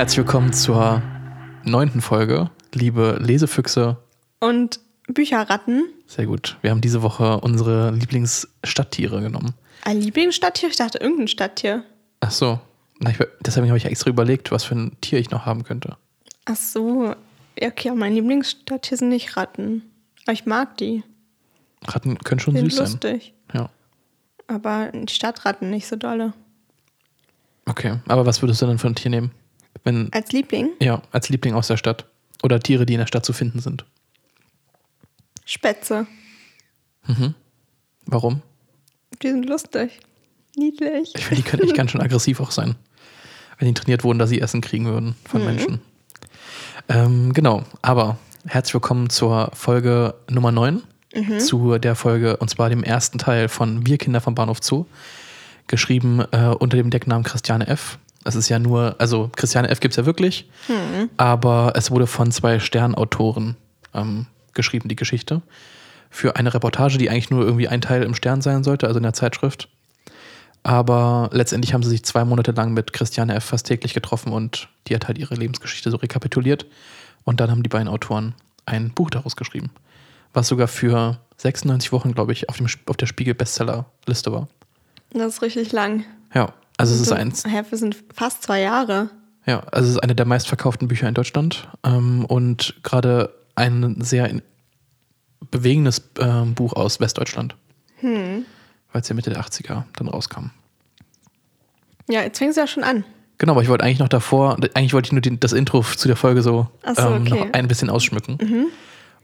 herzlich willkommen zur neunten Folge, liebe Lesefüchse. Und Bücherratten. Sehr gut. Wir haben diese Woche unsere Lieblingsstadttiere genommen. Ein Lieblingsstadttier? Ich dachte irgendein Stadttier. Ach so. Na, ich, deshalb habe ich extra überlegt, was für ein Tier ich noch haben könnte. Ach so. Ja, okay, aber mein Lieblingsstadttier sind nicht Ratten. Aber ich mag die. Ratten können schon Sind süß sein. lustig. Ja. Aber die Stadtratten nicht so dolle. Okay. Aber was würdest du denn für ein Tier nehmen? Wenn, Als Liebling? ja, als Liebling aus der Stadt. Oder Tiere, die in der Stadt zu finden sind. Spätze. Warum? Die sind lustig. Niedlich. Ich finde, die könnten echt ganz schön aggressiv auch sein. Wenn die trainiert wurden, dass sie Essen kriegen würden von Menschen. Ähm, genau, aber herzlich willkommen zur Folge Nummer 9. Zu der Folge, und zwar dem ersten Teil von Wir Kinder vom Bahnhof Zoo. Geschrieben äh, unter dem Decknamen Christiane F. Es ist ja nur, also Christiane F. gibt es ja wirklich, aber es wurde von zwei Sternautoren ähm, geschrieben, die Geschichte. Für eine Reportage, die eigentlich nur irgendwie ein Teil im Stern sein sollte, also in der Zeitschrift. Aber letztendlich haben sie sich zwei Monate lang mit Christiane F. fast täglich getroffen und die hat halt ihre Lebensgeschichte so rekapituliert. Und dann haben die beiden Autoren ein Buch daraus geschrieben, was sogar für 96 Wochen, glaube ich, auf, dem, auf der Spiegel-Bestseller-Liste war. Das ist richtig lang. Ja, also es ist eins. Hä, wir sind fast zwei Jahre. Ja, also es ist eine der meistverkauften Bücher in Deutschland ähm, und gerade ein sehr in- bewegendes ähm, Buch aus Westdeutschland, Hm. weil es ja Mitte der 80er dann rauskam. Ja, jetzt fängt es ja schon an. Genau, aber ich wollte eigentlich noch davor, eigentlich wollte ich nur die, das Intro zu der Folge so, so, ähm, okay. Mhm. noch ein bisschen ausschmücken.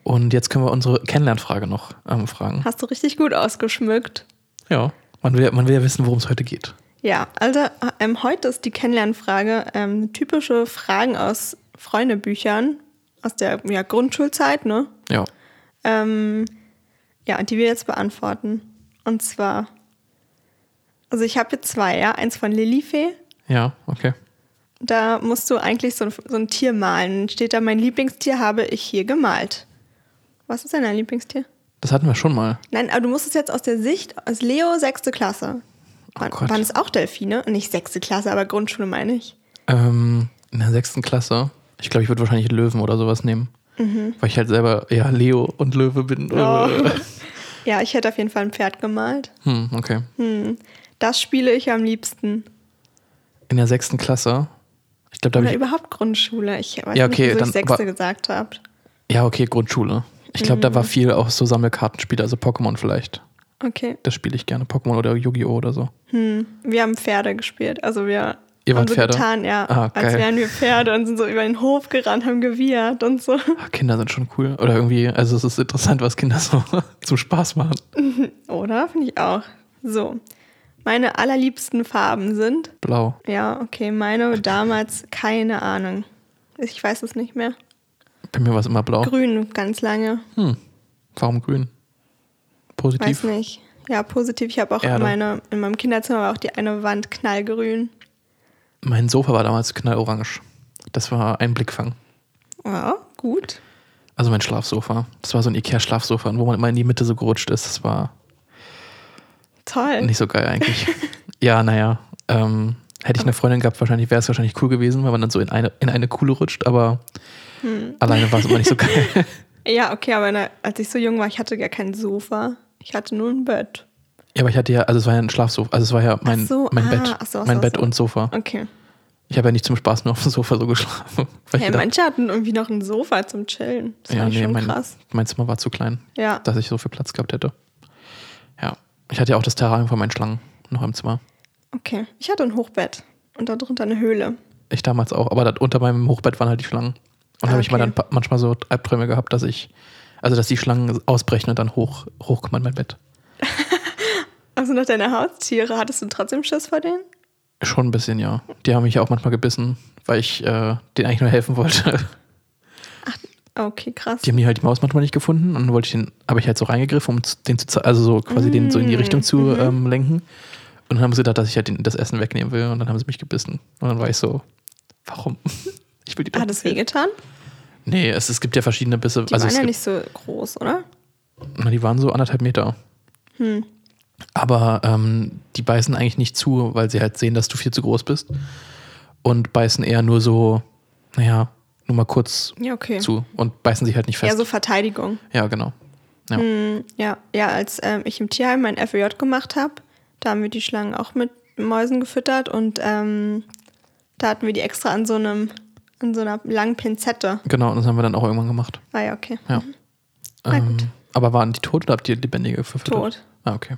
Und jetzt können wir unsere Kennenlernfrage noch ähm, fragen. Hast du richtig gut ausgeschmückt. Ja, man will, man will ja wissen, worum es heute geht. Ja, also ähm, heute ist die Kennenlernfrage ähm, typische Fragen aus Freundebüchern aus der ja, Grundschulzeit, ne? Ja, Ähm, ja, die wir jetzt beantworten. Und zwar, also ich habe hier zwei, ja. Eins von Lilifee. ja, okay. Da musst du eigentlich so ein, so ein Tier malen. Steht da, mein Lieblingstier habe ich hier gemalt. Was ist denn dein Lieblingstier? Das hatten wir schon mal. Nein, aber du musst es jetzt aus der Sicht, aus Leo, sechste Klasse. Waren, Gott. waren es auch Delfine? Nicht sechste Klasse, aber Grundschule meine ich. Ähm, in der sechsten Klasse. Ich glaube, ich würde wahrscheinlich Löwen oder sowas nehmen. Weil ich halt selber eher Leo und Löwe bin. Mhm. Oh. Ja, ich hätte auf jeden Fall ein Pferd gemalt. Hm, okay. Das spiele ich am liebsten. In der sechsten Klasse. Ich glaube, da Oder ich. überhaupt Grundschule. Ich weiß Ja, okay, nicht, wieso ich sechste gesagt habe. Ja, okay, Grundschule. Ich glaube, da war Mhm. viel auch so Sammelkartenspiele, also Pokémon vielleicht. Okay. Das spiele ich gerne. Pokémon oder Yu-Gi-Oh! oder so. Wir haben Pferde gespielt. Also wir Ihr wart haben so Pferde? getan, ja, Ah, als geil. wären wir Pferde und sind so über den Hof gerannt, haben gewiehert und so. Ah, Kinder sind schon cool. Oder irgendwie, also es ist interessant, was Kinder so zum Spaß machen. Oder? Finde ich auch. So. Meine allerliebsten Farben sind. Blau. Ja, okay, meine damals keine Ahnung. Ich weiß es nicht mehr. Bei mir war es immer blau. Grün ganz lange. Hm. Warum grün? Positiv? Weiß nicht. Ja, positiv. Ich habe auch in, meine, in meinem Kinderzimmer war auch die eine Wand knallgrün. Mein Sofa war damals knallorange. Das war ein Blickfang. Ja, gut. Also mein Schlafsofa. Das war so ein Ikea-Schlafsofa, wo man immer in die Mitte so gerutscht ist. Das war Toll. nicht so geil eigentlich. ja, naja. Ähm, hätte ich eine Freundin gehabt, wahrscheinlich wäre es wahrscheinlich cool gewesen, weil man dann so in eine, in eine Kuhle rutscht, aber alleine war es immer nicht so geil. Ja, okay, aber als ich so jung war, ich hatte gar kein Sofa. Ich hatte nur ein Bett. ja, aber ich hatte ja, also es war ja ein Schlafsofa, also es war ja mein, so, mein ah, Bett. ach so, mein so, Bett und Sofa. Okay. Ich habe ja nicht zum Spaß nur auf dem Sofa so geschlafen. Hey, manche hatten irgendwie noch ein Sofa zum Chillen. Das ja, ich nee, schon mein, krass. mein Zimmer war zu klein, Ja. dass ich so viel Platz gehabt hätte. Ja. Ich hatte ja auch das Terrarium von meinen Schlangen noch im Zimmer. Okay. Ich hatte ein Hochbett und darunter eine Höhle. Ich damals auch, aber da, unter meinem Hochbett waren halt die Schlangen. Und da Ah, habe ich mal okay. dann manchmal so Albträume gehabt, dass ich, also dass die Schlangen ausbrechen und dann hoch, hochkommen in mein Bett. Also nach deine Haustiere, hattest du trotzdem Schiss vor denen? Schon ein bisschen, ja. Die haben mich ja auch manchmal gebissen, weil ich äh, denen eigentlich nur helfen wollte. Okay, krass. Die haben die halt die Maus manchmal nicht gefunden und dann wollte ich den, habe ich halt so reingegriffen, um den zu, also so quasi den so in die Richtung zu Mhm. ähm, lenken. Und dann haben sie gedacht, dass ich halt den, das Essen wegnehmen will und dann haben sie mich gebissen. Und dann war ich so, warum? Ich will die doch Hat es wehgetan? Nee, es, es gibt ja verschiedene Bisse. Die also waren ja nicht so groß, oder? na, die waren so anderthalb Meter. Hm. Aber ähm, die beißen eigentlich nicht zu, weil sie halt sehen, dass du viel zu groß bist. und beißen eher nur so, naja, nur mal kurz Ja, okay. zu und beißen sich halt nicht fest. Eher so Verteidigung. ja, genau. Ja. Hm, ja, ja, als ähm, ich im Tierheim mein FWJ gemacht habe, da haben wir die Schlangen auch mit Mäusen gefüttert und ähm, da hatten wir die extra an so einem, an so einer langen Pinzette. Genau, und das haben wir dann auch irgendwann gemacht. Ah ja, okay. Ja. Na Ähm, aber waren die tot oder habt ihr lebendige verfüttert? Tot. Ah, okay.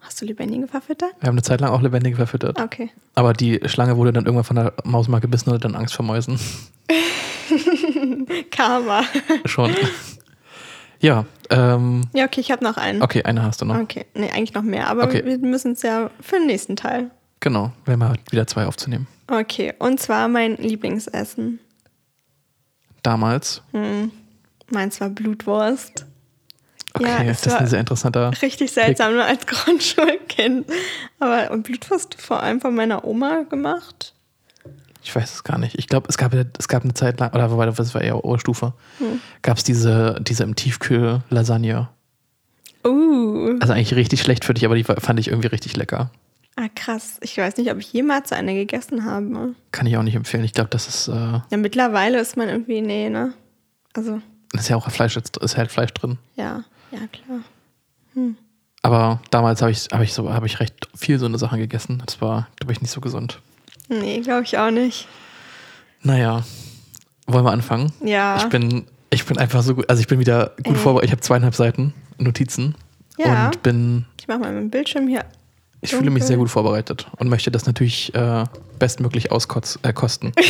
Hast du lebendige verfüttert? Wir haben eine Zeit lang auch lebendige verfüttert. Okay. Aber die Schlange wurde dann irgendwann von der Maus mal gebissen und hat dann Angst vor Mäusen. Karma. Schon. ja, ähm, Ja, okay, ich habe noch einen. okay, eine hast du noch. Okay, nee, eigentlich noch mehr, aber Okay. wir müssen es ja für den nächsten Teil. Genau, wenn wir wieder zwei aufzunehmen. Okay, und zwar mein Lieblingsessen. Damals. Meins war Blutwurst. Okay, Ja, das ist ein sehr interessanter. Richtig seltsam nur als Grundschulkind. Aber und Blutwurst vor allem von meiner Oma gemacht. Ich weiß es gar nicht. Ich glaube, es gab, es gab eine Zeit lang, oder wobei, das war eher Oberstufe, Hm. gab es diese, diese im Tiefkühl Lasagne. Uh, Also eigentlich richtig schlecht für dich, aber die fand ich irgendwie richtig lecker. Ah, krass. Ich weiß nicht, ob ich jemals so eine gegessen habe. Kann ich auch nicht empfehlen. Ich glaube, das ist, äh, Ja, mittlerweile ist man irgendwie, nee, ne? Also, ist ja auch Fleisch, ist halt Fleisch drin. ja, ja, klar. Aber damals habe ich, hab ich, so, hab ich recht viel so eine Sache gegessen. Das war, glaube ich, nicht so gesund. Nee, glaube ich auch nicht. Naja, wollen wir anfangen? Ja. Ich bin, ich bin einfach so gut, also ich bin wieder gut Äh. vorbereitet. Ich habe zweieinhalb Seiten Notizen Ja. und bin, Ich mache mal meinen Bildschirm hier. Ich fühle mich sehr gut vorbereitet und möchte das natürlich äh, bestmöglich auskotzen. Äh, kosten.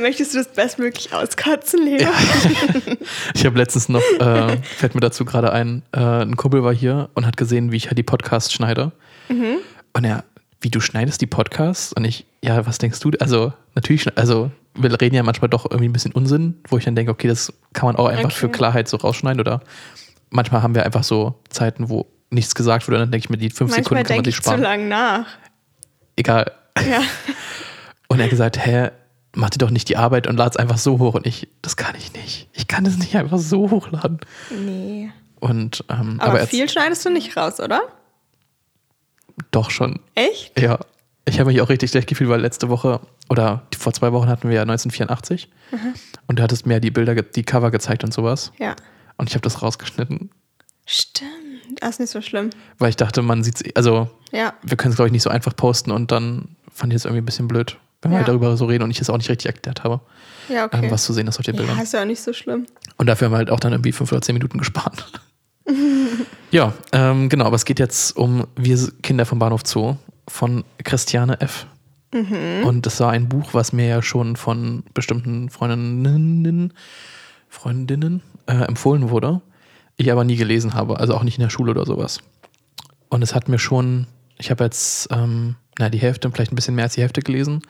Möchtest du das bestmöglich auskotzen, Leo? Ich habe letztens noch, äh, fällt mir dazu gerade ein, äh, ein Kumpel war hier und hat gesehen, wie ich halt die Podcasts schneide. Mhm. Und er, wie du schneidest die Podcasts? Und ich, ja, was denkst du? Also, natürlich, also, wir reden ja manchmal doch irgendwie ein bisschen Unsinn, wo ich dann denke, okay, das kann man auch einfach Okay. für Klarheit so rausschneiden. Oder manchmal haben wir einfach so Zeiten, wo nichts gesagt und dann denke ich mir, die fünf Manchmal Sekunden kann man sich ich zu sparen. lang nach. Egal. Ja. Und er hat gesagt, hä, mach dir doch nicht die Arbeit und lad es einfach so hoch. Und ich, das kann ich nicht. Ich kann es nicht einfach so hochladen. Nee. Und, ähm, Aber, er- viel schneidest du nicht raus, oder? doch schon. Echt? Ja, ich habe mich auch richtig schlecht gefühlt, weil letzte Woche oder vor zwei Wochen hatten wir ja 1984 und du hattest mir die Bilder, die Cover gezeigt und sowas Ja. und ich habe das rausgeschnitten, Stimmt. Das ist nicht so schlimm. weil ich dachte, man sieht es, also Ja. wir können es glaube ich nicht so einfach posten und dann fand ich es irgendwie ein bisschen blöd, wenn wir Ja. halt darüber so reden und ich es auch nicht richtig erklärt habe, Ja, okay. ähm, was zu sehen ist auf den Bildern. ja, ist ja auch nicht so schlimm. Und dafür haben wir halt auch dann irgendwie fünf oder zehn Minuten gespart. ja, ähm, genau, aber es geht jetzt um Wir Kinder vom Bahnhof Zoo von Christiane F. Und das war ein Buch, was mir ja schon von bestimmten Freundinnen, Freundinnen äh, empfohlen wurde. Ich aber nie gelesen habe, also auch nicht in der Schule oder sowas. Und es hat mir schon, ich habe jetzt, ähm, na, die Hälfte, vielleicht ein bisschen mehr als die Hälfte gelesen.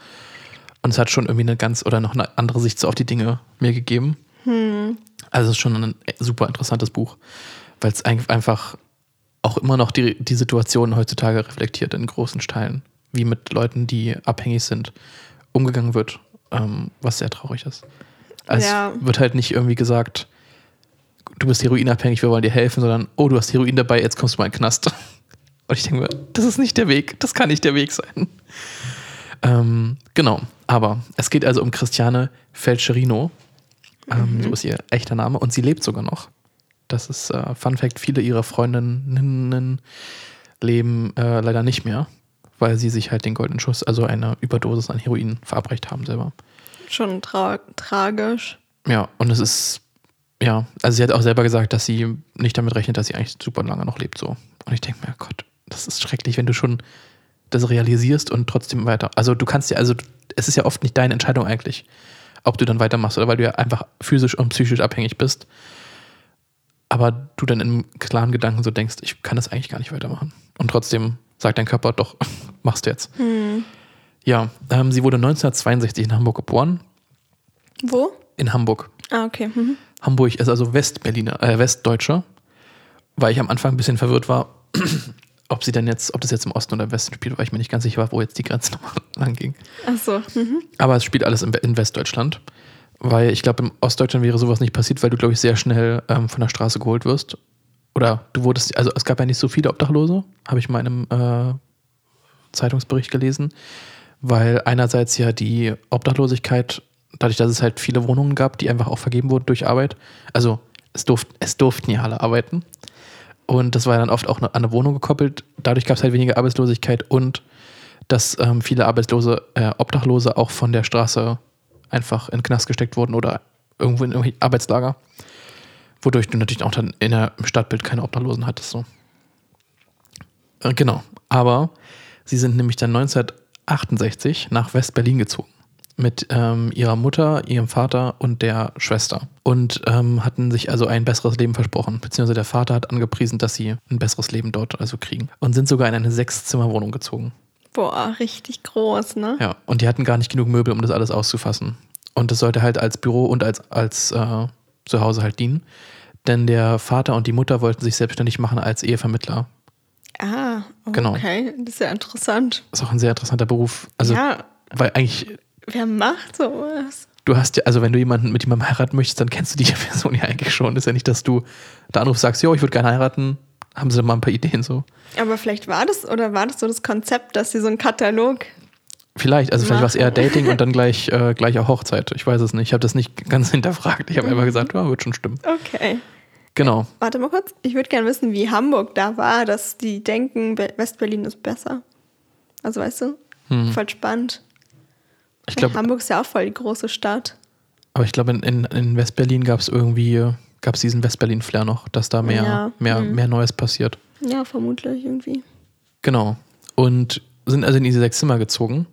Und es hat schon irgendwie eine ganz oder noch eine andere Sicht so auf die Dinge mir gegeben. Also es ist schon ein super interessantes Buch, weil es ein- einfach auch immer noch die, die Situation heutzutage reflektiert in großen Teilen, wie mit Leuten, die abhängig sind, umgegangen wird, ähm, was sehr traurig ist. Also Ja. es wird halt nicht irgendwie gesagt, du bist heroinabhängig, wir wollen dir helfen, sondern oh, du hast Heroin dabei, jetzt kommst du mal in den Knast. Und ich denke mir, das ist nicht der Weg, das kann nicht der Weg sein. Ähm, genau, aber es geht also um Christiane Felcherino. Ähm, So ist ihr echter Name und sie lebt sogar noch. Das ist äh, Fun Fact: viele ihrer Freundinnen leben äh, leider nicht mehr, weil sie sich halt den goldenen Schuss, also eine Überdosis an Heroin, verabreicht haben selber. Schon tra tragisch. Ja, und es ist, ja, also sie hat auch selber gesagt, dass sie nicht damit rechnet, dass sie eigentlich super lange noch lebt so. Und ich denke mir, Gott, das ist schrecklich, wenn du schon das realisierst und trotzdem weiter. Also du kannst ja, also es ist ja oft nicht deine Entscheidung eigentlich, ob du dann weitermachst oder weil du ja einfach physisch und psychisch abhängig bist. Aber du dann im klaren Gedanken so denkst, ich kann das eigentlich gar nicht weitermachen. Und trotzdem sagt dein Körper, doch, machst du jetzt. Ja, ähm, sie wurde 1962 in Hamburg geboren. Wo? In Hamburg. Ah, okay. Mhm. Hamburg ist also Westberliner, äh, Westdeutscher, weil ich am Anfang ein bisschen verwirrt war, ob sie denn jetzt, ob das jetzt im Osten oder im Westen spielt, weil ich mir nicht ganz sicher war, wo jetzt die Grenze nochmal lang ging. Ach so. Mhm. Aber es spielt alles in, Westdeutschland, weil ich glaube, im Ostdeutschland wäre sowas nicht passiert, weil du, glaube ich, sehr schnell ähm, von der Straße geholt wirst. Oder du wurdest, also es gab ja nicht so viele Obdachlose, habe ich in meinem äh, Zeitungsbericht gelesen, weil einerseits ja die Obdachlosigkeit, dadurch, dass es halt viele Wohnungen gab, die einfach auch vergeben wurden durch Arbeit, also es, durft, es durften ja alle arbeiten. Und das war dann oft auch an eine Wohnung gekoppelt. Dadurch gab es halt weniger Arbeitslosigkeit und dass ähm, viele Arbeitslose, äh, Obdachlose auch von der Straße einfach in den Knast gesteckt wurden oder irgendwo in irgendwelche Arbeitslager. Wodurch du natürlich auch dann in der, im Stadtbild keine Obdachlosen hattest. So. Äh, genau. Aber sie sind nämlich dann 1968 nach West-Berlin gezogen. Mit ähm, ihrer Mutter, ihrem Vater und der Schwester. Und ähm, hatten sich also ein besseres Leben versprochen. Beziehungsweise der Vater hat angepriesen, dass sie ein besseres Leben dort also kriegen. Und sind sogar in eine Sechszimmerwohnung gezogen. Boah, richtig groß, ne? Ja, und die hatten gar nicht genug Möbel, um das alles auszufassen. Und das sollte halt als Büro und als, als äh, Zuhause halt dienen. Denn der Vater und die Mutter wollten sich selbstständig machen als Ehevermittler. Ah, okay. Genau. Das ist ja interessant. Ist auch ein sehr interessanter Beruf. Also, ja, weil eigentlich, wer macht sowas? du hast ja, also wenn du jemanden mit jemandem heiraten möchtest, dann kennst du die Person ja eigentlich schon. ist ja nicht, dass du da anrufst, sagst, jo, ich würde gerne heiraten. Haben sie mal ein paar Ideen so. Aber vielleicht war das, oder war das so das Konzept, dass sie so einen Katalog. Vielleicht, also vielleicht war es eher Machen. Dating und dann gleich, äh, gleich auch Hochzeit. Ich weiß es nicht. Ich habe das nicht ganz hinterfragt. Ich habe einfach gesagt, ja, wird schon stimmen. Okay. Genau. Warte mal kurz. Ich würde gerne wissen, wie Hamburg da war, dass die denken, Be- West-Berlin ist besser. Also weißt du? Hm. Voll spannend. Ich glaube, Hamburg ist ja auch voll die große Stadt. aber ich glaube, in, in, in Westberlin gab es irgendwie, gab es diesen Westberlin-Flair noch, dass da mehr, Ja. mehr, Mhm. mehr Neues passiert. Ja, vermutlich irgendwie. Genau. Und sind also in diese sechs Zimmer gezogen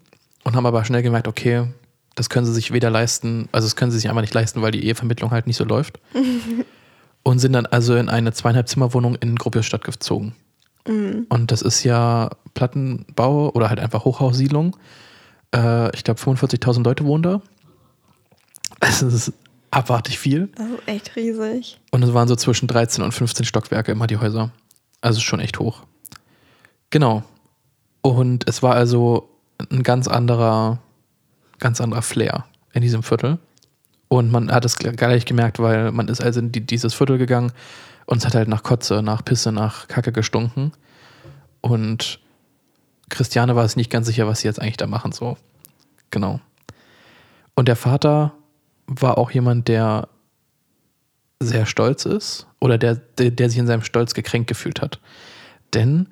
und haben aber schnell gemerkt, okay, das können sie sich weder leisten, also das können sie sich einfach nicht leisten, weil die Ehevermittlung halt nicht so läuft. und sind dann also in eine zweieinhalb Zimmerwohnung in Gropiusstadt gezogen. Und das ist ja Plattenbau oder halt einfach Hochhaussiedlung. Äh, ich glaube, 45.000 Leute wohnen da. Also das ist abartig viel. Das ist echt riesig. Und es waren so zwischen 13 und 15 Stockwerke immer die Häuser. Also schon echt hoch. Genau. Und es war also ein ganz anderer, ganz anderer Flair in diesem Viertel. Und man hat es gl- gleich gemerkt, weil man ist also in die, dieses Viertel gegangen und es hat halt nach Kotze, nach Pisse, nach Kacke gestunken. Und Christiane war es nicht ganz sicher, was sie jetzt eigentlich da machen, so. Genau. Und der Vater war auch jemand, der sehr stolz ist oder der, der, der sich in seinem Stolz gekränkt gefühlt hat. Denn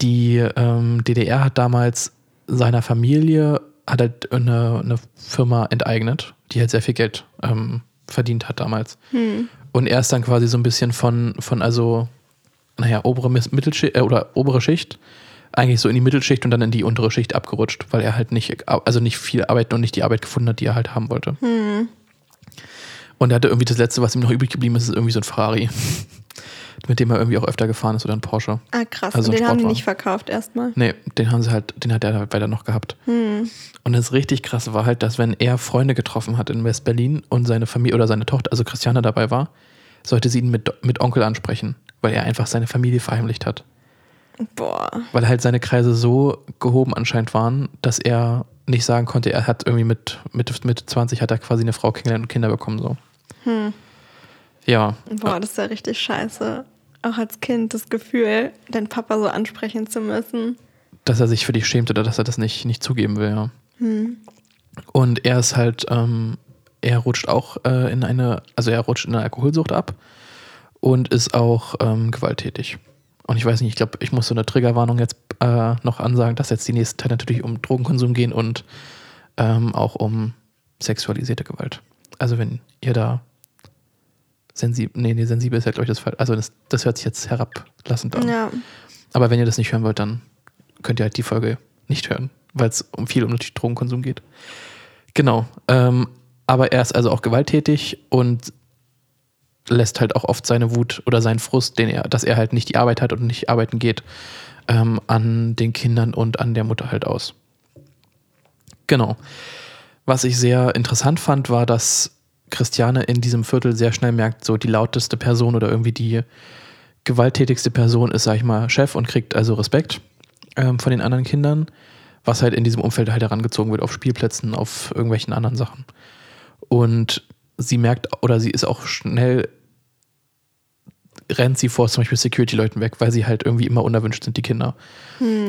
die ähm, DDR hat damals seiner Familie hat halt eine, eine Firma enteignet, die halt sehr viel Geld ähm, verdient hat damals. Und er ist dann quasi so ein bisschen von, von also, naja, obere Mittelschicht äh, oder obere Schicht eigentlich so in die Mittelschicht und dann in die untere Schicht abgerutscht, weil er halt nicht, also nicht viel Arbeit und nicht die Arbeit gefunden hat, die er halt haben wollte. Und er hatte irgendwie das letzte, was ihm noch übrig geblieben ist, ist irgendwie so ein Ferrari. Mit dem er irgendwie auch öfter gefahren ist oder ein Porsche. Ah, krass. Also Und den haben die Sportwagen. nicht verkauft erstmal. Nee, den haben sie halt, den hat er halt weiter noch gehabt. Und das richtig krasse war halt, dass wenn er Freunde getroffen hat in West-Berlin und seine Familie oder seine Tochter, also Christiane dabei war, sollte sie ihn mit, mit Onkel ansprechen, weil er einfach seine Familie verheimlicht hat. Boah. Weil halt seine Kreise so gehoben anscheinend waren, dass er nicht sagen konnte, er hat irgendwie mit, mit, mit 20 hat er quasi eine Frau kennengelernt und Kinder bekommen so. Ja, Boah, das ist ja richtig scheiße. Auch als Kind das Gefühl, deinen Papa so ansprechen zu müssen. dass er sich für dich schämt oder dass er das nicht, nicht zugeben will, ja. Und er ist halt, ähm, er rutscht auch äh, in eine, also er rutscht in eine Alkoholsucht ab und ist auch ähm, gewalttätig. Und ich weiß nicht, ich glaube, ich muss so eine Triggerwarnung jetzt äh, noch ansagen, dass jetzt die nächste Zeit natürlich um Drogenkonsum gehen und ähm, auch um sexualisierte Gewalt. Also wenn ihr da sensibel, nee, nee, sensibel ist ja, glaube ich, das Fall. Also das, das hört sich jetzt herablassend an. Ja. Aber wenn ihr das nicht hören wollt, dann könnt ihr halt die Folge nicht hören, weil es um viel um natürlich Drogenkonsum geht. Genau. Ähm, aber er ist also auch gewalttätig und lässt halt auch oft seine Wut oder seinen Frust, den er, dass er halt nicht die Arbeit hat und nicht arbeiten geht, ähm, an den Kindern und an der Mutter halt aus. Genau. Was ich sehr interessant fand, war, dass Christiane in diesem Viertel sehr schnell merkt, so die lauteste Person oder irgendwie die gewalttätigste Person ist, sag ich mal, Chef und kriegt also Respekt ähm, von den anderen Kindern, was halt in diesem Umfeld halt herangezogen wird, auf Spielplätzen, auf irgendwelchen anderen Sachen. Und sie merkt, oder sie ist auch schnell rennt sie vor zum Beispiel Security-Leuten weg, weil sie halt irgendwie immer unerwünscht sind, die Kinder.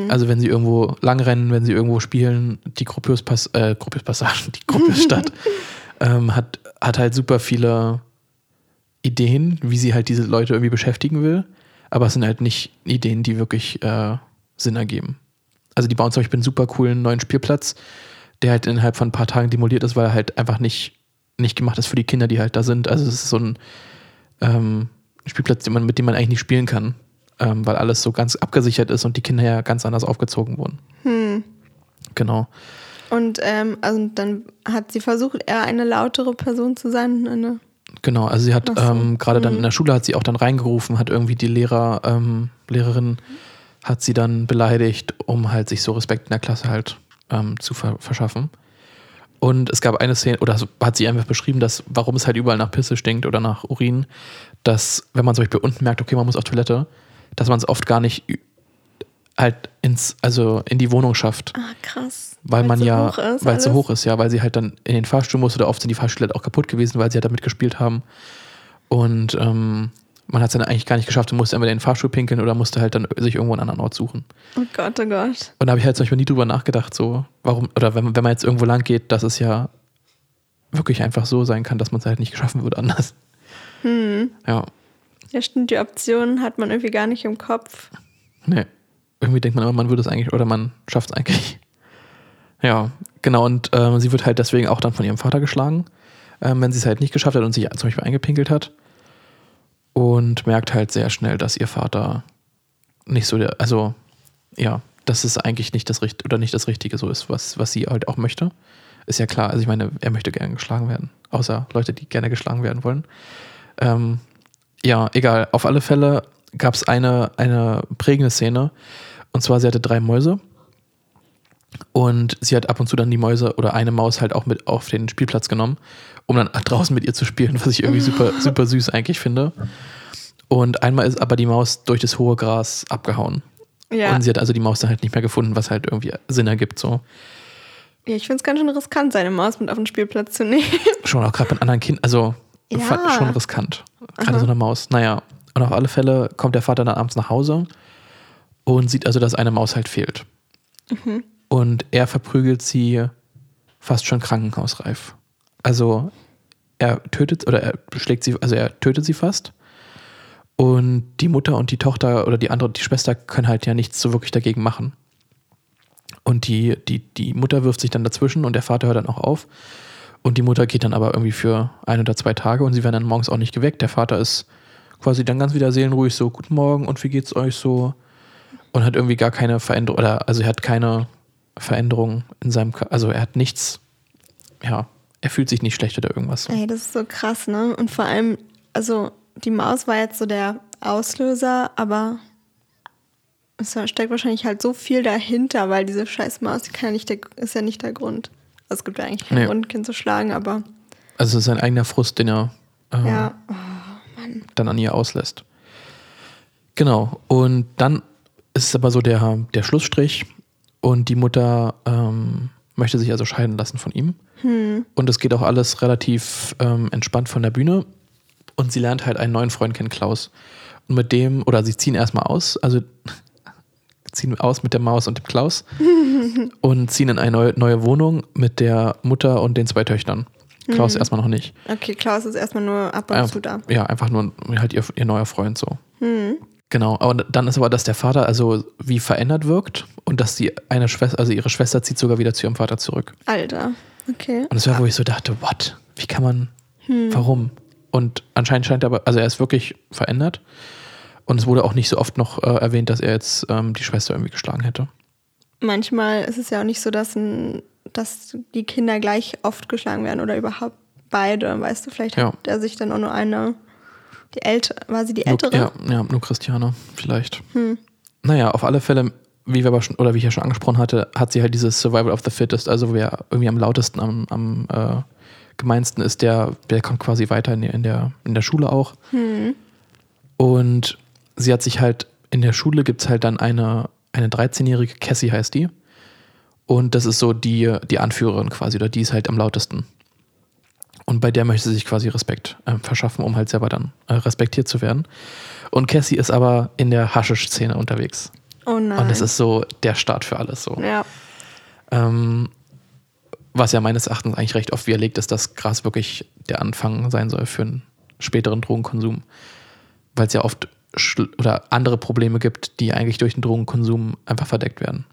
Also wenn sie irgendwo langrennen, wenn sie irgendwo spielen, die Gropius Pass, äh, Gropius Passage, die Gropius Stadt ähm, hat, hat halt super viele Ideen, wie sie halt diese Leute irgendwie beschäftigen will, aber es sind halt nicht Ideen, die wirklich äh, Sinn ergeben. Also die bauen zum Beispiel einen super coolen neuen Spielplatz, der halt innerhalb von ein paar Tagen demoliert ist, weil er halt einfach nicht, nicht gemacht ist für die Kinder, die halt da sind. Also es ist so ein ähm, Spielplatz, den man, mit dem man eigentlich nicht spielen kann, ähm, weil alles so ganz abgesichert ist und die Kinder ja ganz anders aufgezogen wurden. Hm. Genau. Und ähm, also dann hat sie versucht, eher eine lautere Person zu sein. Eine Genau, also sie hat so. ähm, gerade dann Mhm. in der Schule hat sie auch dann reingerufen, hat irgendwie die Lehrer, ähm, Lehrerin hat sie dann beleidigt, um halt sich so Respekt in der Klasse halt ähm, zu ver verschaffen. Und es gab eine Szene, oder hat sie einfach beschrieben, dass, warum es halt überall nach Pisse stinkt oder nach Urin, dass, wenn man zum Beispiel unten merkt, okay, man muss auf Toilette, dass man es oft gar nicht halt ins, also in die Wohnung schafft. Ah, krass. Weil Weil's man so ja, hoch ist weil es so hoch ist, ja, weil sie halt dann in den Fahrstuhl musste oder oft sind die Fahrstühle halt auch kaputt gewesen, weil sie halt damit gespielt haben. Und ähm, man hat es dann eigentlich gar nicht geschafft und musste entweder in den Fahrstuhl pinkeln oder musste halt dann sich irgendwo einen anderen Ort suchen. Oh Gott, oh Gott. Und da habe ich halt zum Beispiel nie drüber nachgedacht, so, warum, oder wenn, wenn man jetzt irgendwo lang geht, dass es ja wirklich einfach so sein kann, dass man es halt nicht geschaffen wird anders. Hm. Ja, Ja, stimmt, die Optionen hat man irgendwie gar nicht im Kopf. nee. Irgendwie denkt man immer, man würde es eigentlich, oder man schafft es eigentlich. Ja, genau. Und ähm, sie wird halt deswegen auch dann von ihrem Vater geschlagen, ähm, wenn sie es halt nicht geschafft hat und sich zum Beispiel eingepinkelt hat. Und merkt halt sehr schnell, dass ihr Vater nicht so der, also ja, dass es eigentlich nicht das Richtige oder nicht das Richtige so ist, was, was sie halt auch möchte. Ist ja klar, also ich meine, er möchte gerne geschlagen werden. Außer Leute, die gerne geschlagen werden wollen. Ähm, ja, egal. Auf alle Fälle gab es eine, eine prägende Szene. Und zwar, sie hatte drei Mäuse. Und sie hat ab und zu dann die Mäuse oder eine Maus halt auch mit auf den Spielplatz genommen, um dann draußen mit ihr zu spielen, was ich irgendwie super, super süß eigentlich finde. Und einmal ist aber die Maus durch das hohe Gras abgehauen. Ja, Und sie hat also die Maus dann halt nicht mehr gefunden, was halt irgendwie Sinn ergibt. So. ja ich finde es ganz schön riskant, seine Maus mit auf den Spielplatz zu nehmen. Schon auch gerade mit anderen Kindern, also Ja. fand- schon riskant. Gerade Aha. so eine Maus. Naja, und auf alle Fälle kommt der Vater dann abends nach Hause und sieht also, dass eine Maus halt fehlt. Mhm. Und er verprügelt sie fast schon krankenhausreif. Also er tötet oder er schlägt sie, also er tötet sie fast. Und die Mutter und die Tochter oder die andere, die Schwester können halt ja nichts so wirklich dagegen machen. Und die, die, die Mutter wirft sich dann dazwischen und der Vater hört dann auch auf. Und die Mutter geht dann aber irgendwie für ein oder zwei Tage und sie werden dann morgens auch nicht geweckt. Der Vater ist quasi dann ganz wieder seelenruhig so, guten Morgen und wie geht's euch so? Und hat irgendwie gar keine Veränderung, oder also er hat keine Veränderung in seinem, also er hat nichts, ja, er fühlt sich nicht schlecht oder irgendwas. Ey, das ist so krass, ne? Und vor allem, also die Maus war jetzt so der Auslöser, aber es steckt wahrscheinlich halt so viel dahinter, weil diese scheiß Maus, die kann ja nicht der, ist ja nicht der Grund. Also es gibt ja eigentlich keinen Nee. Grund, ein Kind zu schlagen, aber Also es ist sein eigener Frust, den er äh, ja. dann an ihr auslässt. Genau. Und dann ist es aber so der, der Schlussstrich und die Mutter ähm, möchte sich also scheiden lassen von ihm. Und es geht auch alles relativ ähm, entspannt von der Bühne. Und sie lernt halt einen neuen Freund kennen, Klaus. Und mit dem, oder sie ziehen erstmal aus, also ziehen aus mit der Maus und dem Klaus und ziehen in eine neue, neue Wohnung mit der Mutter und den zwei Töchtern. Klaus erstmal noch nicht. Okay, Klaus ist erstmal nur ab und Ja, zu da. ja, einfach nur halt ihr, ihr neuer Freund so. Genau, aber dann ist aber, dass der Vater also wie verändert wirkt und dass die eine Schwester, also ihre Schwester zieht sogar wieder zu ihrem Vater zurück. Alter. Okay. Und das war, wo ich so dachte, what? Wie kann man, warum? Und anscheinend scheint er aber, also er ist wirklich verändert. Und es wurde auch nicht so oft noch äh, erwähnt, dass er jetzt ähm, die Schwester irgendwie geschlagen hätte. Manchmal ist es ja auch nicht so, dass, ein, dass die Kinder gleich oft geschlagen werden oder überhaupt beide. Weißt du, vielleicht Ja. hat er sich dann auch nur eine. Die ältere, war sie die Nur, ältere? ja, ja, nur Christiane, vielleicht. Naja, auf alle Fälle, wie wir aber schon, oder wie ich ja schon angesprochen hatte, hat sie halt dieses Survival of the Fittest, also wer irgendwie am lautesten, am, am äh, gemeinsten ist, der, der kommt quasi weiter in der, in der, in der Schule auch. Und sie hat sich halt, in der Schule gibt es halt dann eine, eine 13-jährige, Cassie heißt die. Und das ist so die, die Anführerin quasi, oder die ist halt am lautesten. Und bei der möchte sie sich quasi Respekt äh, verschaffen, um halt selber dann äh, respektiert zu werden. Und Cassie ist aber in der Haschisch-Szene unterwegs. Oh nein. Und das ist so der Start für alles so. ja. Ähm, was ja meines Erachtens eigentlich recht oft widerlegt ist, dass Gras wirklich der Anfang sein soll für einen späteren Drogenkonsum. Weil es ja oft oder andere Probleme gibt, die eigentlich durch den Drogenkonsum einfach verdeckt werden.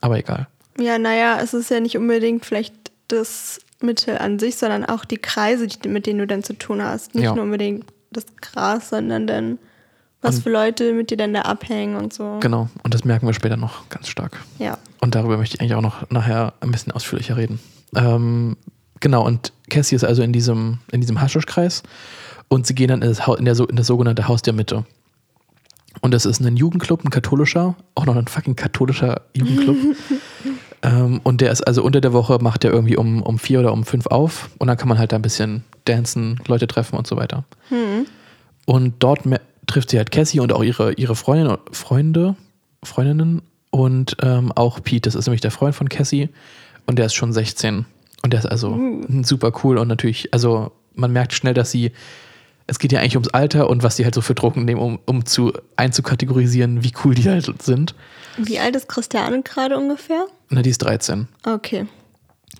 Aber egal. Ja, naja, es ist ja nicht unbedingt vielleicht das Mittel an sich, sondern auch die Kreise, die, mit denen du dann zu tun hast. Nicht Ja. nur unbedingt das Gras, sondern dann, was Und- für Leute mit dir dann da abhängen und so. Genau. Und das merken wir später noch ganz stark. Ja. Und darüber möchte ich eigentlich auch noch nachher ein bisschen ausführlicher reden. Ähm, genau, und Cassie ist also in diesem, in diesem Haschischkreis und sie gehen dann in das, in, der, in das sogenannte Haus der Mitte. Und das ist ein Jugendclub, ein katholischer, auch noch ein fucking katholischer Jugendclub. ähm, und der ist also unter der Woche, macht der irgendwie um, um vier oder um fünf auf und dann kann man halt da ein bisschen dancen, Leute treffen und so weiter. Und dort trifft sie halt Cassie und auch ihre, ihre Freundin, Freunde, Freundinnen und ähm, auch Pete, das ist nämlich der Freund von Cassie und der ist schon 16 und der ist also super cool und natürlich, also man merkt schnell, dass sie, es geht ja eigentlich ums Alter und was die halt so für Drogen nehmen, um, um zu einzukategorisieren, wie cool die halt sind. Wie alt ist Christiane gerade ungefähr? Na, die ist 13. Okay.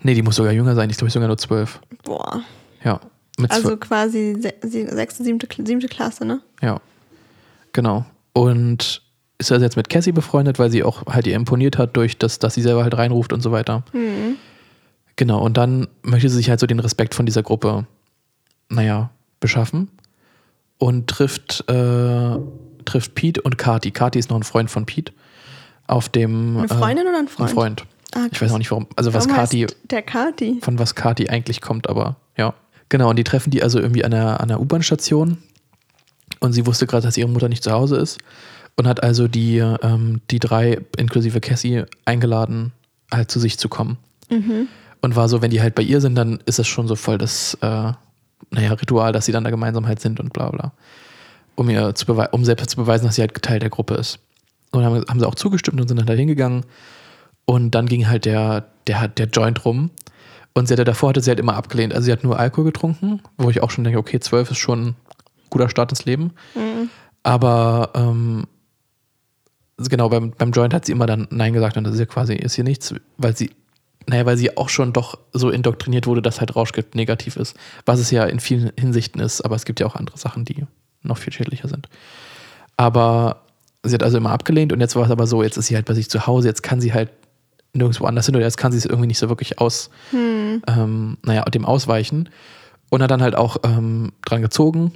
Nee, die muss sogar jünger sein, die ist glaube ich sogar nur 12. Boah. Ja. Also 12. quasi se sechste, siebte, siebte Klasse, ne? Ja, genau. Und ist also jetzt mit Cassie befreundet, weil sie auch halt ihr imponiert hat durch das, dass sie selber halt reinruft und so weiter. Genau, und dann möchte sie sich halt so den Respekt von dieser Gruppe, naja, beschaffen und trifft, äh, trifft Pete und Kati. Kati ist noch ein Freund von Pete. Auf dem. Eine Freundin oder ein Freund? Ein Freund. Ah, ich weiß auch nicht, warum. Also, was Warum Kati heißt der Kati? von was Kati eigentlich kommt, aber ja. Genau, und die treffen die also irgendwie an der, an der U-Bahn-Station und sie wusste gerade, dass ihre Mutter nicht zu Hause ist und hat also die, ähm, die drei, inklusive Cassie, eingeladen, halt zu sich zu kommen. Und war so, wenn die halt bei ihr sind, dann ist es schon so voll das, äh, naja, Ritual, dass sie dann da gemeinsam halt sind und bla bla. Um ihr zu um selbst zu beweisen, dass sie halt Teil der Gruppe ist. Und haben, haben sie auch zugestimmt und sind dann da hingegangen. Und dann ging halt der, der, der Joint rum. Und sie hatte, davor hatte sie halt immer abgelehnt. Also sie hat nur Alkohol getrunken, wo ich auch schon denke, okay, zwölf ist schon ein guter Start ins Leben. Aber ähm, genau, beim, beim Joint hat sie immer dann Nein gesagt und das ist ja quasi, ist hier nichts, weil sie, naja, weil sie auch schon doch so indoktriniert wurde, dass halt Rauschgift negativ ist. Was es ja in vielen Hinsichten ist, aber es gibt ja auch andere Sachen, die noch viel schädlicher sind. Aber sie hat also immer abgelehnt und jetzt war es aber so, jetzt ist sie halt bei sich zu Hause, jetzt kann sie halt nirgendwo anders hin oder jetzt kann sie es irgendwie nicht so wirklich aus, ähm, naja, dem ausweichen. Und hat dann halt auch ähm, dran gezogen.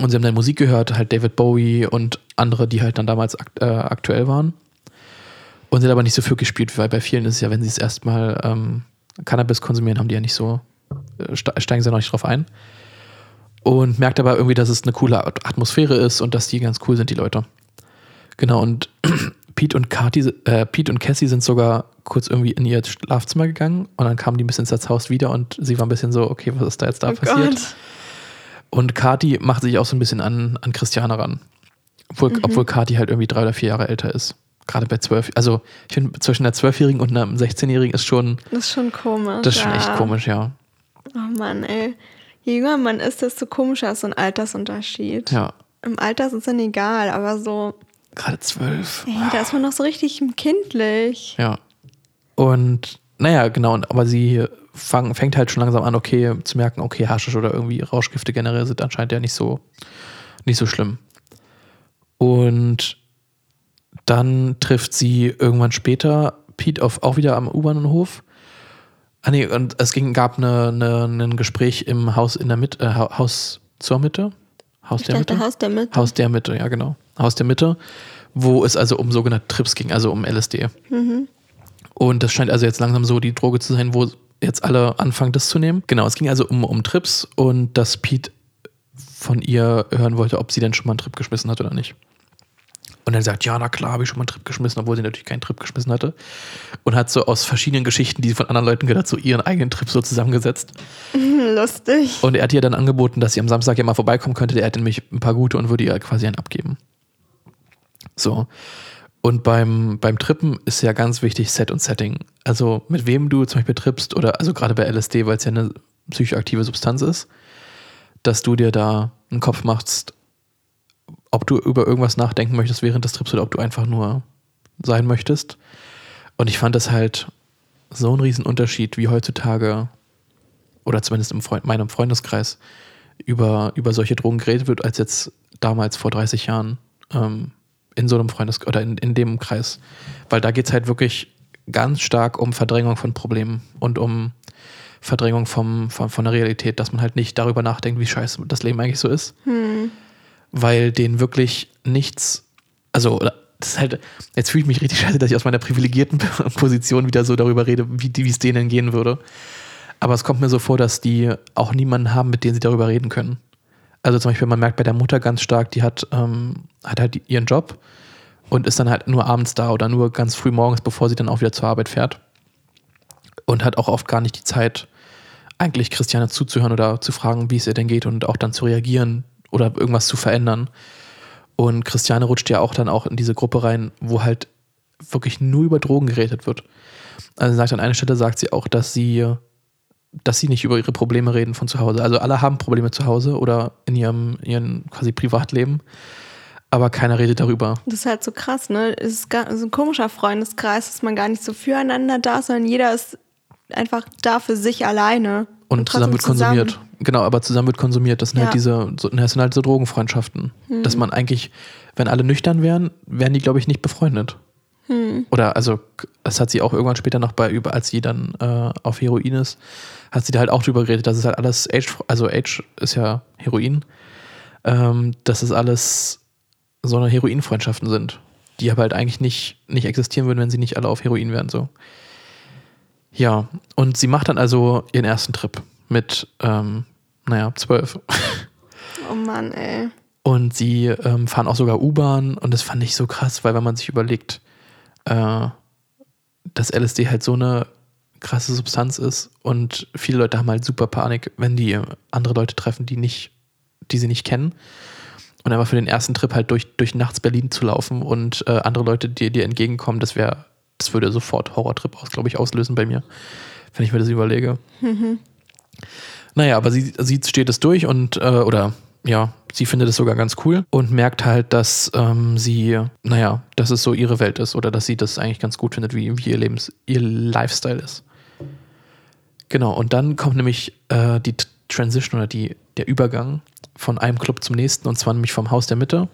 Und sie haben dann Musik gehört, halt David Bowie und andere, die halt dann damals akt äh, aktuell waren. Und sie hat aber nicht so viel gespielt, weil bei vielen ist es ja, wenn sie es erstmal ähm, Cannabis konsumieren, haben die ja nicht so, äh, ste- steigen sie ja noch nicht drauf ein. Und merkt aber irgendwie, dass es eine coole At- Atmosphäre ist und dass die ganz cool sind, die Leute. Genau, und Pete und Kati, äh, Pete und Cassie sind sogar kurz irgendwie in ihr Schlafzimmer gegangen und dann kamen die ein bisschen ins Haus wieder und sie war ein bisschen so, okay, was ist da jetzt da oh passiert? Gott. Und Kati macht sich auch so ein bisschen an, an Christiane ran. Obwohl, obwohl Kati halt irgendwie drei oder vier Jahre älter ist. Gerade bei zwölf. Also, ich finde, zwischen einer Zwölfjährigen und einem 16-Jährigen ist schon, Das ist schon komisch. das ist schon ja. echt komisch, ja. Oh Mann, ey. Je jünger man ist, desto komischer ist so ein Altersunterschied. Ja. Im Alter ist es dann egal, aber so, Gerade zwölf. ey, da ist man noch so richtig kindlich. Ja. Und naja, genau, aber sie fang, fängt halt schon langsam an, okay, zu merken, okay, Haschisch oder irgendwie Rauschgifte generell sind anscheinend ja nicht so, nicht so schlimm. Und dann trifft sie irgendwann später Pete auf, auch wieder am U-Bahnhof. Ah nee, und es ging, gab eine, eine, ein Gespräch im Haus in der Mitte, äh, Ha- Haus zur Mitte? Haus Ich der dachte, Mitte? Haus der Mitte. Haus der Mitte, ja genau. Haus der Mitte, wo es also um sogenannte Trips ging, also um LSD. Und das scheint also jetzt langsam so die Droge zu sein, wo jetzt alle anfangen, das zu nehmen. Genau, es ging also um, um Trips und dass Pete von ihr hören wollte, ob sie denn schon mal einen Trip geschmissen hat oder nicht. Und dann sagt, ja, na klar, habe ich schon mal einen Trip geschmissen, obwohl sie natürlich keinen Trip geschmissen hatte. Und hat so aus verschiedenen Geschichten, die sie von anderen Leuten gehört so ihren eigenen Trip so zusammengesetzt. Lustig. Und er hat ihr dann angeboten, dass sie am Samstag ja mal vorbeikommen könnte. Der hätte nämlich ein paar gute und würde ihr quasi einen abgeben. So. Und beim, beim Trippen ist ja ganz wichtig Set und Setting. Also mit wem du zum Beispiel trippst oder also gerade bei LSD, weil es ja eine psychoaktive Substanz ist, dass du dir da einen Kopf machst, ob du über irgendwas nachdenken möchtest während des Trips oder ob du einfach nur sein möchtest. Und ich fand das halt so ein Riesenunterschied, wie heutzutage, oder zumindest in Freund, meinem Freundeskreis, über, über solche Drogen geredet wird, als jetzt damals vor 30 Jahren ähm, in so einem Freundeskreis oder in, in dem Kreis. Weil da geht es halt wirklich ganz stark um Verdrängung von Problemen und um Verdrängung vom, von, von der Realität, dass man halt nicht darüber nachdenkt, wie scheiße das Leben eigentlich so ist. Hm. Weil denen wirklich nichts, also das ist halt, jetzt fühle ich mich richtig scheiße, dass ich aus meiner privilegierten Position wieder so darüber rede, wie es denen gehen würde. Aber es kommt mir so vor, dass die auch niemanden haben, mit dem sie darüber reden können. Also zum Beispiel, man merkt bei der Mutter ganz stark, die hat, ähm, hat halt ihren Job und ist dann halt nur abends da oder nur ganz früh morgens, bevor sie dann auch wieder zur Arbeit fährt. Und hat auch oft gar nicht die Zeit, eigentlich Christiane zuzuhören oder zu fragen, wie es ihr denn geht und auch dann zu reagieren oder irgendwas zu verändern. Und Christiane rutscht ja auch dann auch in diese Gruppe rein, wo halt wirklich nur über Drogen geredet wird. Also sagt an einer Stelle sagt sie auch, dass sie, dass sie nicht über ihre Probleme reden von zu Hause. Also alle haben Probleme zu Hause oder in ihrem, ihrem quasi Privatleben, aber keiner redet darüber. Das ist halt so krass, ne? Es ist so ein komischer Freundeskreis, dass man gar nicht so füreinander da ist, sondern jeder ist einfach da für sich alleine. Und, zusammen wird konsumiert. Genau, aber zusammen wird konsumiert. Das sind Ja. halt diese, so, das sind halt so Drogenfreundschaften. Dass man eigentlich, wenn alle nüchtern wären, wären die, glaube ich, nicht befreundet. Oder also, das hat sie auch irgendwann später noch bei, über, als sie dann äh, auf Heroin ist, hat sie da halt auch drüber geredet, dass es halt alles Age, also Age ist ja Heroin, ähm, dass es alles so eine Heroinfreundschaften sind, die aber halt eigentlich nicht, nicht existieren würden, wenn sie nicht alle auf Heroin wären, so. Ja, und sie macht dann also ihren ersten Trip mit, ähm, naja, zwölf. Oh Mann, ey. Und sie ähm, fahren auch sogar U-Bahn und das fand ich so krass, weil wenn man sich überlegt, äh, dass LSD halt so eine krasse Substanz ist und viele Leute haben halt super Panik, wenn die andere Leute treffen, die nicht, die sie nicht kennen. Und einfach für den ersten Trip halt durch, durch nachts Berlin zu laufen und äh, andere Leute, die dir entgegenkommen, das wäre, das würde sofort Horrortrip aus, glaube ich, auslösen bei mir, wenn ich mir das überlege. Naja, aber sie, sie steht es durch und, äh, oder ja, sie findet es sogar ganz cool und merkt halt, dass ähm, sie, naja, dass es so ihre Welt ist oder dass sie das eigentlich ganz gut findet, wie, wie ihr Lebens, ihr Lifestyle ist. Genau, und dann kommt nämlich äh, die Transition oder die, der Übergang von einem Club zum nächsten und zwar nämlich vom Haus der Mitte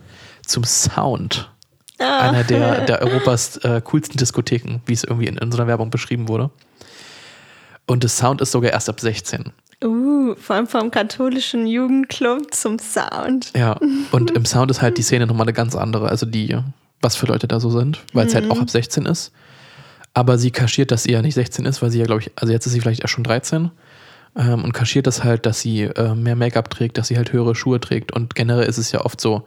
zum Sound. Einer der, der Europas äh, coolsten Diskotheken, wie es irgendwie in, einer Werbung beschrieben wurde. Und das Sound ist sogar erst ab 16. Uh, vor allem vom katholischen Jugendclub zum Sound. Ja, und im Sound ist halt die Szene nochmal eine ganz andere. Also die, was für Leute da so sind, weil es halt auch ab 16 ist. Aber sie kaschiert, dass sie ja nicht 16 ist, weil sie ja, glaube ich, also jetzt ist sie vielleicht erst schon 13. Ähm, und kaschiert das halt, dass sie äh, mehr Make-up trägt, dass sie halt höhere Schuhe trägt. Und generell ist es ja oft so,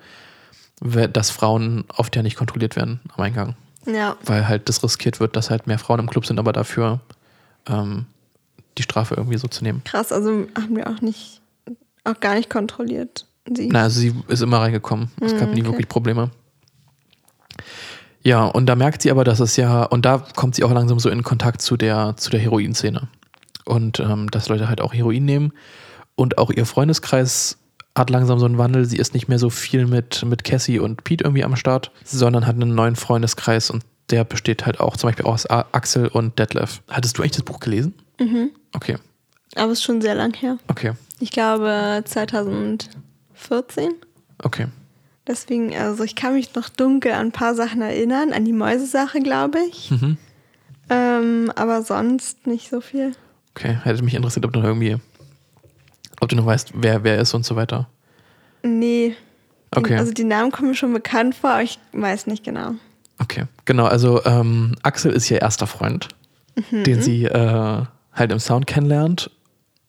dass Frauen oft ja nicht kontrolliert werden am Eingang. Ja. Weil halt das riskiert wird, dass halt mehr Frauen im Club sind, aber dafür ähm, die Strafe irgendwie so zu nehmen. Krass, also haben wir auch nicht, auch gar nicht kontrolliert. Sie. Na, also sie ist immer reingekommen. Es gab nie okay. wirklich Probleme. Ja, und da merkt sie aber, dass es ja, und da kommt sie auch langsam so in Kontakt zu der, zu der Heroinszene. Und ähm, dass Leute halt auch Heroin nehmen. Und auch ihr Freundeskreis hat langsam so einen Wandel. Sie ist nicht mehr so viel mit, mit Cassie und Pete irgendwie am Start, sondern hat einen neuen Freundeskreis und der besteht halt auch zum Beispiel aus Axel und Detlef. Hattest du eigentlich das Buch gelesen? Mhm. Okay, Aber es ist schon sehr lang her. okay, Ich glaube 2014. okay. Deswegen, also ich kann mich noch dunkel an ein paar Sachen erinnern, an die Mäusesache, glaube ich. Mhm. Ähm, aber sonst nicht so viel. Okay, hätte mich interessiert, ob du noch irgendwie, ob du noch weißt, wer wer ist und so weiter. Nee. Okay. Also die Namen kommen mir schon bekannt vor, aber ich weiß nicht genau. Okay, genau. Also ähm, Axel ist ihr erster Freund, den sie äh, halt im Sound kennenlernt.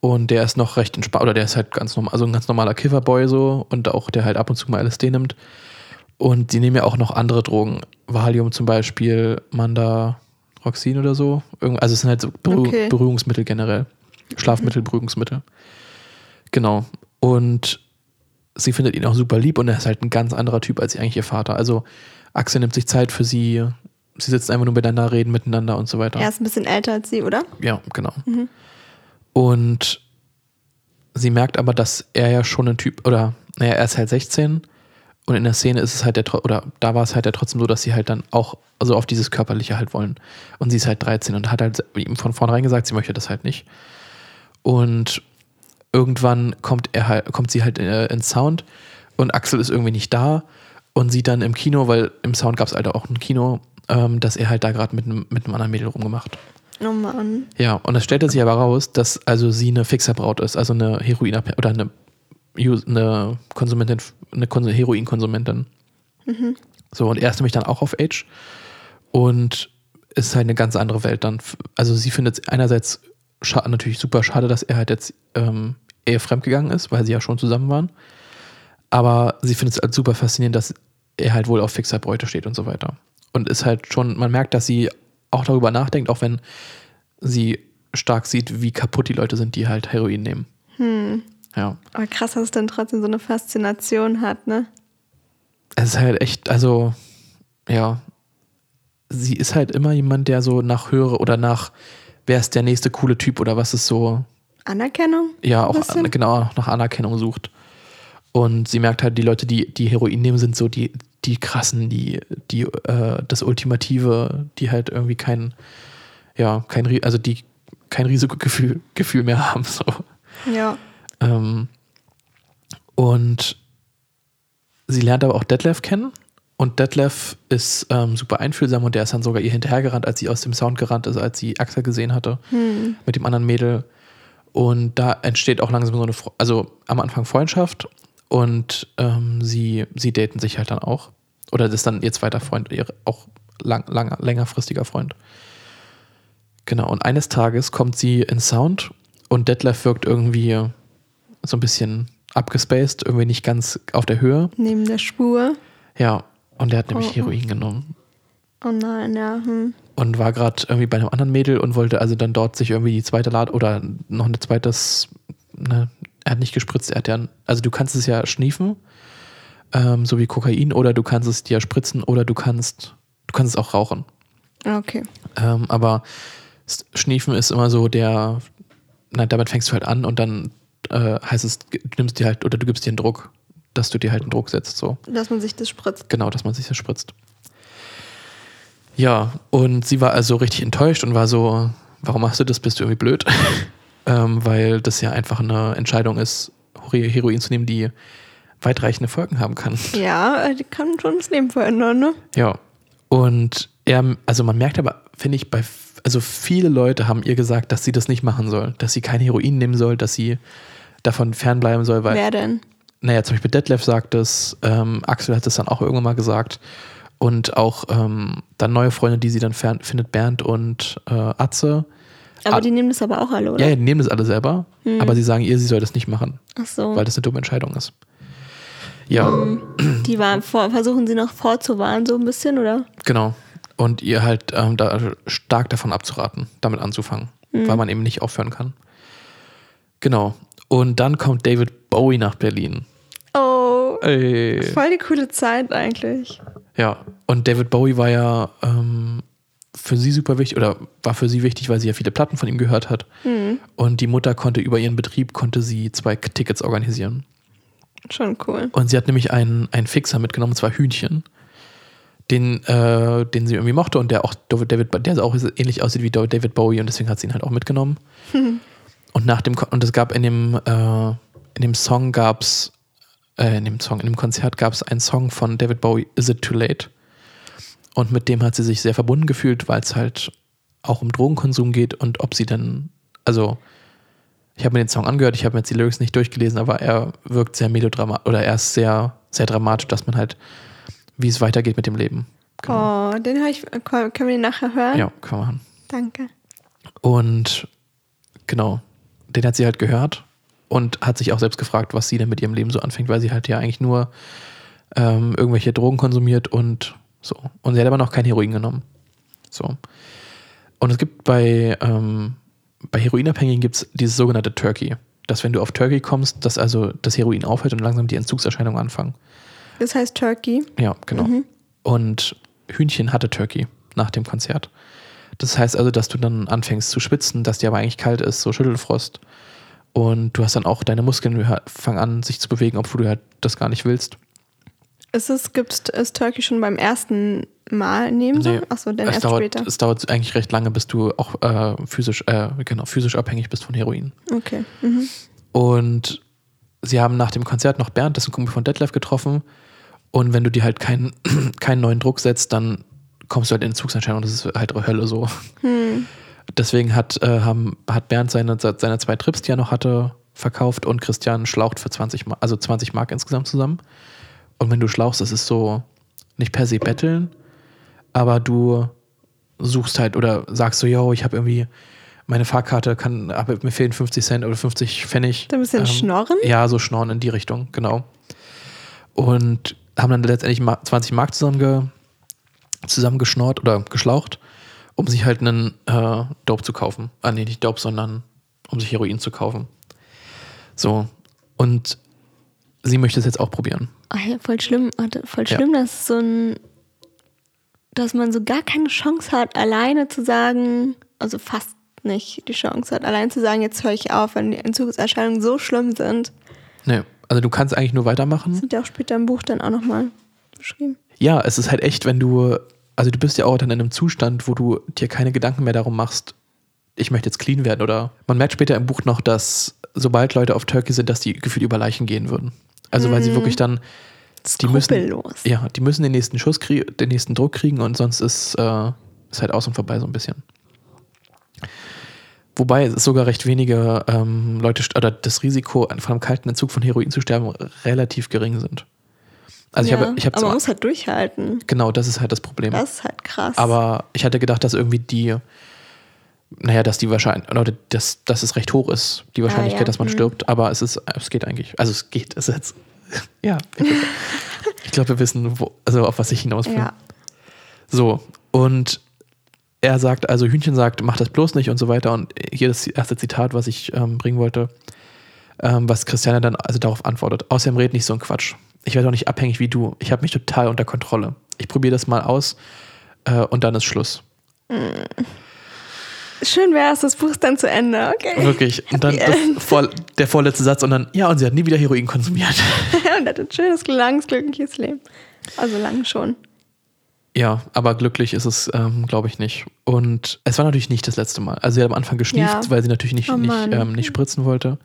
Und der ist noch recht entspannt, oder der ist halt ganz normal, also ein ganz normaler Kifferboy so und auch der halt ab und zu mal LSD nimmt. Und die nehmen ja auch noch andere Drogen. Valium zum Beispiel, Mandaroxin oder so. Also es sind halt so Berühr Okay. Berührungsmittel generell. Schlafmittel, Beruhigungsmittel. Genau. Und sie findet ihn auch super lieb und er ist halt ein ganz anderer Typ als eigentlich ihr Vater. Also Axel nimmt sich Zeit für sie. Sie sitzen einfach nur miteinander, reden miteinander und so weiter. Er ist ein bisschen älter als sie, oder? Ja, genau. Und sie merkt aber, dass er ja schon ein Typ, oder naja, er ist halt 16 und in der Szene ist es halt der, oder da war es halt ja trotzdem so, dass sie halt dann auch, also auf dieses Körperliche halt wollen. Und sie ist halt 13 und hat halt ihm von vornherein gesagt, sie möchte das halt nicht. Und irgendwann kommt er halt, kommt sie halt äh, ins Sound und Axel ist irgendwie nicht da und sieht dann im Kino, weil im Sound gab es halt auch ein Kino, ähm, dass er halt da gerade mit, mit einem anderen Mädel rumgemacht. Oh Mann. Ja, und es stellte sich aber raus, dass also sie eine Fixerbraut ist, also eine Heroin oder eine, eine Konsumentin, eine Heroinkonsumentin. Mhm. So, und er ist nämlich dann auch auf Age und es ist halt eine ganz andere Welt dann. Also sie findet es einerseits natürlich super schade, dass er halt jetzt ähm, eher fremdgegangen ist, weil sie ja schon zusammen waren. Aber sie findet es halt super faszinierend, dass er halt wohl auf Fixerbräute steht und so weiter. Und ist halt schon, man merkt, dass sie auch darüber nachdenkt, auch wenn sie stark sieht, wie kaputt die Leute sind, die halt Heroin nehmen. Hm. Ja. Aber krass, dass es dann trotzdem so eine Faszination hat, ne? Es ist halt echt, also, ja. Sie ist halt immer jemand, der so nach höre oder nach, wer ist der nächste coole Typ oder was ist so. Anerkennung? Ja, auch an, genau nach Anerkennung sucht. Und sie merkt halt, die Leute, die, die Heroin nehmen, sind so die, die krassen, die, die, äh, das Ultimative, die halt irgendwie kein, ja, kein, also die kein Risikogefühl Gefühl mehr haben. So. Ja. Ähm, und sie lernt aber auch Detlef kennen. Und Detlef ist ähm, super einfühlsam und der ist dann sogar ihr hinterhergerannt, als sie aus dem Sound gerannt ist, als sie Axel gesehen hatte hm. mit dem anderen Mädel. Und da entsteht auch langsam so eine, also am Anfang Freundschaft und ähm, sie, sie daten sich halt dann auch. Oder das ist dann ihr zweiter Freund, ihr auch lang, lang, längerfristiger Freund. Genau, und eines Tages kommt sie in Sound und Detlef wirkt irgendwie so ein bisschen abgespaced, irgendwie nicht ganz auf der Höhe. Neben der Spur. Ja, und er hat nämlich Oh, oh. Heroin genommen. Oh nein, ja. Hm. Und war gerade irgendwie bei einem anderen Mädel und wollte also dann dort sich irgendwie die zweite Lade oder noch ein zweites, ne, er hat nicht gespritzt, er hat ja, also du kannst es ja schniefen, ähm, so wie Kokain, oder du kannst es dir spritzen oder du kannst, du kannst es auch rauchen. Okay. Ähm, aber Schniefen ist immer so der, na, damit fängst du halt an und dann äh, heißt es, du nimmst dir halt oder du gibst dir einen Druck, dass du dir halt einen Druck setzt, so. Dass man sich das spritzt. Genau, dass man sich das spritzt. Ja, und sie war also richtig enttäuscht und war so, warum machst du das? Bist du irgendwie blöd? ähm, weil das ja einfach eine Entscheidung ist, Hero- Heroin zu nehmen, die weitreichende Folgen haben kann. Ja, äh, die kann schon das Leben verändern, ne? Ja. Und er, also man merkt aber, finde ich, bei, also viele Leute haben ihr gesagt, dass sie das nicht machen soll, dass sie kein Heroin nehmen soll, dass sie davon fernbleiben soll, weil Wer denn? naja, zum Beispiel Detlef sagt es, ähm, Axel hat es dann auch irgendwann mal gesagt. Und auch ähm, dann neue Freunde, die sie dann findet, Bernd und äh, Atze. Aber Ah. die nehmen das aber auch alle, oder? Ja, die nehmen das alle selber, Hm. aber sie sagen ihr, sie soll das nicht machen, Ach so. weil das eine dumme Entscheidung ist. Ja, Die waren vor, versuchen sie noch vorzuwarnen, so ein bisschen, oder? genau. Und ihr halt ähm, da stark davon abzuraten, damit anzufangen, weil man eben nicht aufhören kann. Genau. Und dann kommt David Bowie nach Berlin. Oh, Ey. voll die coole Zeit eigentlich. Ja, und David Bowie war ja ähm, für sie super wichtig oder war für sie wichtig, weil sie ja viele Platten von ihm gehört hat. Und die Mutter konnte über ihren Betrieb, konnte sie zwei Tickets organisieren. Schon cool. Und sie hat nämlich einen, einen Fixer mitgenommen, und zwar Hühnchen, den, äh, den sie irgendwie mochte und der auch David, der auch ähnlich aussieht wie David Bowie und deswegen hat sie ihn halt auch mitgenommen. Und nach dem und es gab in dem äh, in dem Song gab's äh, in dem Song in dem Konzert gab es einen Song von David Bowie Is It Too Late und mit dem hat sie sich sehr verbunden gefühlt, weil es halt auch um Drogenkonsum geht und ob sie denn also ich habe mir den Song angehört, ich habe mir jetzt die Lyrics nicht durchgelesen, aber er wirkt sehr melodramatisch oder er ist sehr sehr dramatisch, dass man halt wie es weitergeht mit dem Leben. Genau. Oh, den höre ich. Können wir den nachher hören? Ja, können wir machen. Danke. Und genau, den hat sie halt gehört und hat sich auch selbst gefragt, was sie denn mit ihrem Leben so anfängt, weil sie halt ja eigentlich nur ähm, irgendwelche Drogen konsumiert und so. Und sie hat aber noch kein Heroin genommen. So. Und es gibt bei, ähm, bei Heroinabhängigen gibt es dieses sogenannte Turkey. Dass wenn du auf Turkey kommst, dass also das Heroin aufhört und langsam die Entzugserscheinungen anfangen. Das heißt Turkey. Ja, genau. Und Hühnchen hatte Turkey nach dem Konzert. Das heißt also, dass du dann anfängst zu schwitzen, dass dir aber eigentlich kalt ist, so Schüttelfrost. Und du hast dann auch deine Muskeln fangen an, sich zu bewegen, obwohl du halt das gar nicht willst. Ist es, gibt es Turkey schon beim ersten Mal nehmen so? Nee, Achso, dann erst dauert, später. Es dauert eigentlich recht lange, bis du auch äh, physisch, äh, genau, physisch abhängig bist von Heroin. Okay. Mhm. Und sie haben nach dem Konzert noch Bernd, das ist ein Kumpel von Detlef, getroffen. Und wenn du dir halt keinen, keinen neuen Druck setzt, dann kommst du halt in Entzugserscheinung. Das ist halt Hölle so. Hm. Deswegen hat, äh, haben, hat Bernd seine, seine zwei Trips, die er noch hatte, verkauft und Christian schlaucht für 20 Mark, also 20 Mark insgesamt zusammen. Und wenn du schlauchst, das ist so nicht per se betteln, aber du suchst halt oder sagst so, yo, ich habe irgendwie meine Fahrkarte kann, aber mir fehlen 50 Cent oder 50 Pfennig. Da ein bisschen ähm, schnorren? Ja, so schnorren in die Richtung, genau. Und haben dann letztendlich 20 Mark zusammenge, zusammengeschnort oder geschlaucht, um sich halt einen äh, Dope zu kaufen. Ah, nee, nicht Dope, sondern um sich Heroin zu kaufen. So. Und sie möchte es jetzt auch probieren. Voll schlimm. Voll schlimm, ja. dass so ein, dass man so gar keine Chance hat, alleine zu sagen, also fast nicht die Chance hat, allein zu sagen, jetzt höre ich auf, wenn die Entzugserscheinungen so schlimm sind. Nee, also du kannst eigentlich nur weitermachen. Das sind ja auch später im Buch dann auch nochmal beschrieben. Ja, es ist halt echt, wenn du, also du bist ja auch dann in einem Zustand, wo du dir keine Gedanken mehr darum machst, ich möchte jetzt clean werden oder man merkt später im Buch noch, dass sobald Leute auf Turkey sind, dass die gefühlt über Leichen gehen würden. Also weil sie mhm. wirklich dann die müssen, ja, die müssen den nächsten Schuss kriegen, den nächsten Druck kriegen und sonst ist, äh, ist halt aus und vorbei so ein bisschen. Wobei es sogar recht wenige ähm, Leute oder das Risiko, von einem kalten Entzug von Heroin zu sterben, relativ gering sind. Also ja, ich habe, ich habe aber man muss halt durchhalten. Genau, das ist halt das Problem. Das ist halt krass. Aber ich hatte gedacht, dass irgendwie die, naja, dass die Wahrscheinlichkeit, oder dass, dass es recht hoch ist, die Wahrscheinlichkeit, ah, ja. dass man mhm. stirbt. Aber es ist, es geht eigentlich. Also es geht, es ist jetzt, ja. Ich, glaube, wir wissen, wo, also auf was ich hinaus will. Ja. So, und er sagt, also Hühnchen sagt, mach das bloß nicht und so weiter. Und hier das erste Zitat, was ich ähm, bringen wollte, ähm, was Christiane dann also darauf antwortet. Außerdem red nicht so ein Quatsch. Ich werde auch nicht abhängig wie du. Ich habe mich total unter Kontrolle. Ich probiere das mal aus äh, und dann ist Schluss. Schön wäre es, das Buch ist dann zu Ende, okay. Wirklich. Und dann vor, der vorletzte Satz und dann, ja, und sie hat nie wieder Heroin konsumiert. und hat ein schönes, langes, glückliches Leben. Also lang schon. Ja, aber glücklich ist es, ähm, glaube ich, nicht. Und es war natürlich nicht das letzte Mal. Also sie hat am Anfang geschnieft, ja. weil sie natürlich nicht, oh nicht, ähm, nicht spritzen wollte.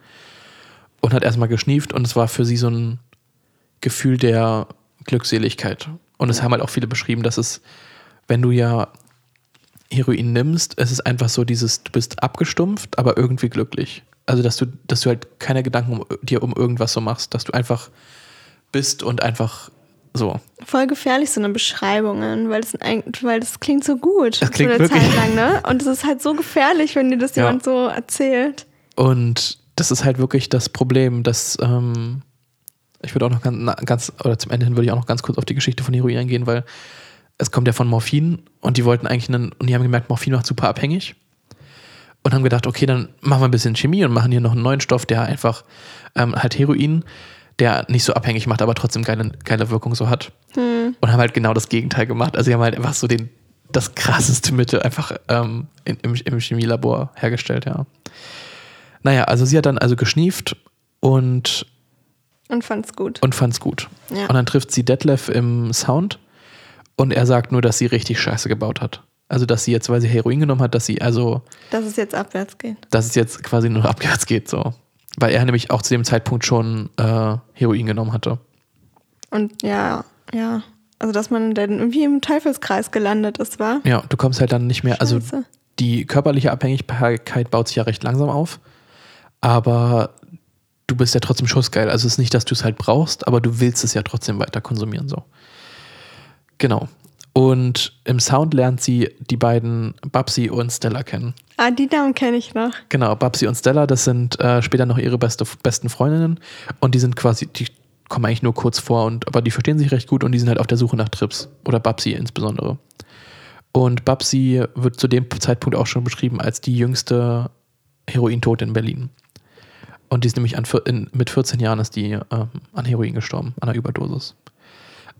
Und hat erstmal geschnieft und es war für sie so ein Gefühl der Glückseligkeit. Und es ja. haben halt auch viele beschrieben, dass es, wenn du ja Heroin nimmst, es ist einfach so dieses, du bist abgestumpft, aber irgendwie glücklich. Also dass du, dass du halt keine Gedanken um, dir um irgendwas so machst, dass du einfach bist und einfach so. Voll gefährlich, so eine Beschreibungen, weil das, weil das klingt so gut. Das klingt so eine. Zeit lang, ne? Und es ist halt so gefährlich, wenn dir das ja. jemand so erzählt. Und das ist halt wirklich das Problem, dass ähm, ich würde auch noch ganz, ganz, oder zum Ende hin würde ich auch noch ganz kurz auf die Geschichte von Heroin eingehen, weil es kommt ja von Morphin und die wollten eigentlich einen, und die haben gemerkt, Morphin macht super abhängig und haben gedacht, okay, dann machen wir ein bisschen Chemie und machen hier noch einen neuen Stoff, der einfach ähm, halt Heroin der nicht so abhängig macht, aber trotzdem geile, geile Wirkung so hat. Hm. Und haben halt genau das Gegenteil gemacht. Also sie haben halt einfach so den, das krasseste Mittel einfach ähm, in, im, im Chemielabor hergestellt, ja. Naja, also sie hat dann also geschnieft und und fand's gut. Und fand's gut. Ja. Und dann trifft sie Detlef im Sound und er sagt nur, dass sie richtig Scheiße gebaut hat. Also, dass sie jetzt, weil sie Heroin genommen hat, dass sie also. Dass es jetzt abwärts geht. Dass es jetzt quasi nur abwärts geht, so. Weil er nämlich auch zu dem Zeitpunkt schon äh, Heroin genommen hatte. Und ja, ja. Also, dass man dann irgendwie im Teufelskreis gelandet ist, war? Ja, du kommst halt dann nicht mehr. Also Scheiße. Also, die körperliche Abhängigkeit baut sich ja recht langsam auf. Aber du bist ja trotzdem schussgeil. Also, es ist nicht, dass du es halt brauchst, aber du willst es ja trotzdem weiter konsumieren, so. Genau. Und im Sound lernt sie die beiden Babsi und Stella kennen. Ah, die Namen kenne ich noch. Genau, Babsi und Stella, das sind äh, später noch ihre beste, besten Freundinnen. Und die sind quasi, die kommen eigentlich nur kurz vor, und, aber die verstehen sich recht gut und die sind halt auf der Suche nach Trips. Oder Babsi insbesondere. Und Babsi wird zu dem Zeitpunkt auch schon beschrieben als die jüngste Herointote in Berlin. Und die ist nämlich an, in, mit 14 Jahren ist die äh, an Heroin gestorben, an einer Überdosis.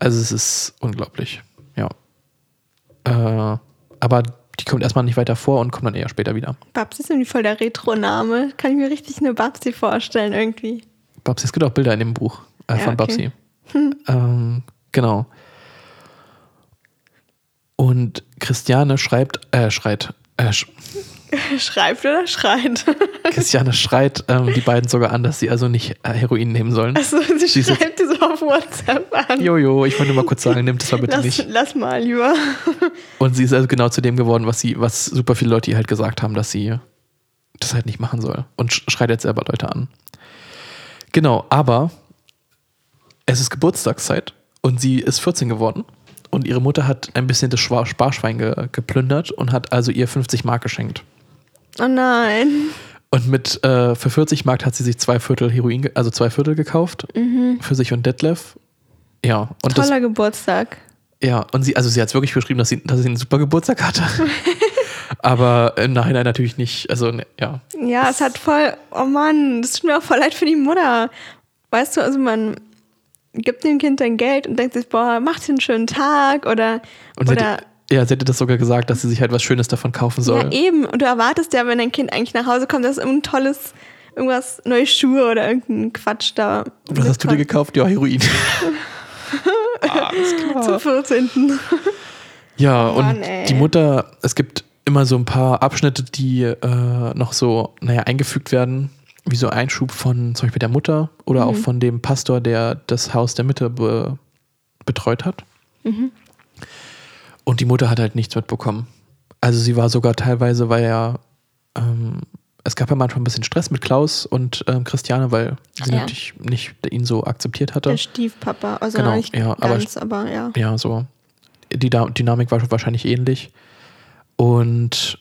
Also es ist unglaublich. Ja. Äh, aber die kommt erstmal nicht weiter vor und kommt dann eher später wieder. Babsi ist irgendwie voll der Retro-Name. Kann ich mir richtig eine Babsi vorstellen irgendwie. Babsi, es gibt auch Bilder in dem Buch äh, Ja, von okay. Babsi. Ähm, genau. Und Christiane schreibt, äh, schreit, äh, sch Schreibt oder schreit? Christiane schreit ähm, die beiden sogar an, dass sie also nicht äh, Heroin nehmen sollen. Also sie Sie schreibt so auf WhatsApp an. Jojo, ich wollte nur mal kurz sagen, nimm das mal bitte lass, nicht. lass mal lieber. Und sie ist also genau zu dem geworden, was sie, was super viele Leute ihr halt gesagt haben, dass sie das halt nicht machen soll. Und sch- schreit jetzt selber Leute an. Genau, aber es ist Geburtstagszeit und sie ist 14 geworden. Und ihre Mutter hat ein bisschen das Sparschwein ge geplündert und hat also ihr 50 Mark geschenkt. Oh nein. Und mit äh, für 40 Mark hat sie sich zwei Viertel Heroin, also zwei Viertel gekauft für sich und Detlef. Ja, und das, Toller Geburtstag. ja, und sie, also sie hat es wirklich beschrieben, dass sie, dass sie einen super Geburtstag hatte. Aber im Nachhinein natürlich nicht. Also, ne, ja. Ja, es hat voll, oh Mann, das tut mir auch voll leid für die Mutter. Weißt du, also man gibt dem Kind dann Geld und denkt sich, boah, macht einen schönen Tag oder, Und oder ja, sie hätte das sogar gesagt, dass sie sich halt was Schönes davon kaufen soll. ja eben. Und du erwartest ja, wenn dein Kind eigentlich nach Hause kommt, dass irgendein tolles, irgendwas, neue Schuhe oder irgendein Quatsch da. was hast du dir gekauft? Ja, Heroin. Zum 14. Ja, Mann, und ey. die Mutter, es gibt immer so ein paar Abschnitte, die äh, noch so, naja, eingefügt werden, wie so Einschub von zum Beispiel der Mutter oder Mhm. auch von dem Pastor, der das Haus der Mitte be betreut hat. Mhm. Und die Mutter hat halt nichts mitbekommen. Also sie war sogar teilweise, weil ja, ähm, es gab ja manchmal ein bisschen Stress mit Klaus und ähm, Christiane, weil sie Ja. natürlich nicht ihn so akzeptiert hatte. Der Stiefpapa. Also Genau, nicht ja, aber- ganz, aber, ja. ja, so. Die Da- Dynamik war wahrscheinlich ähnlich. Und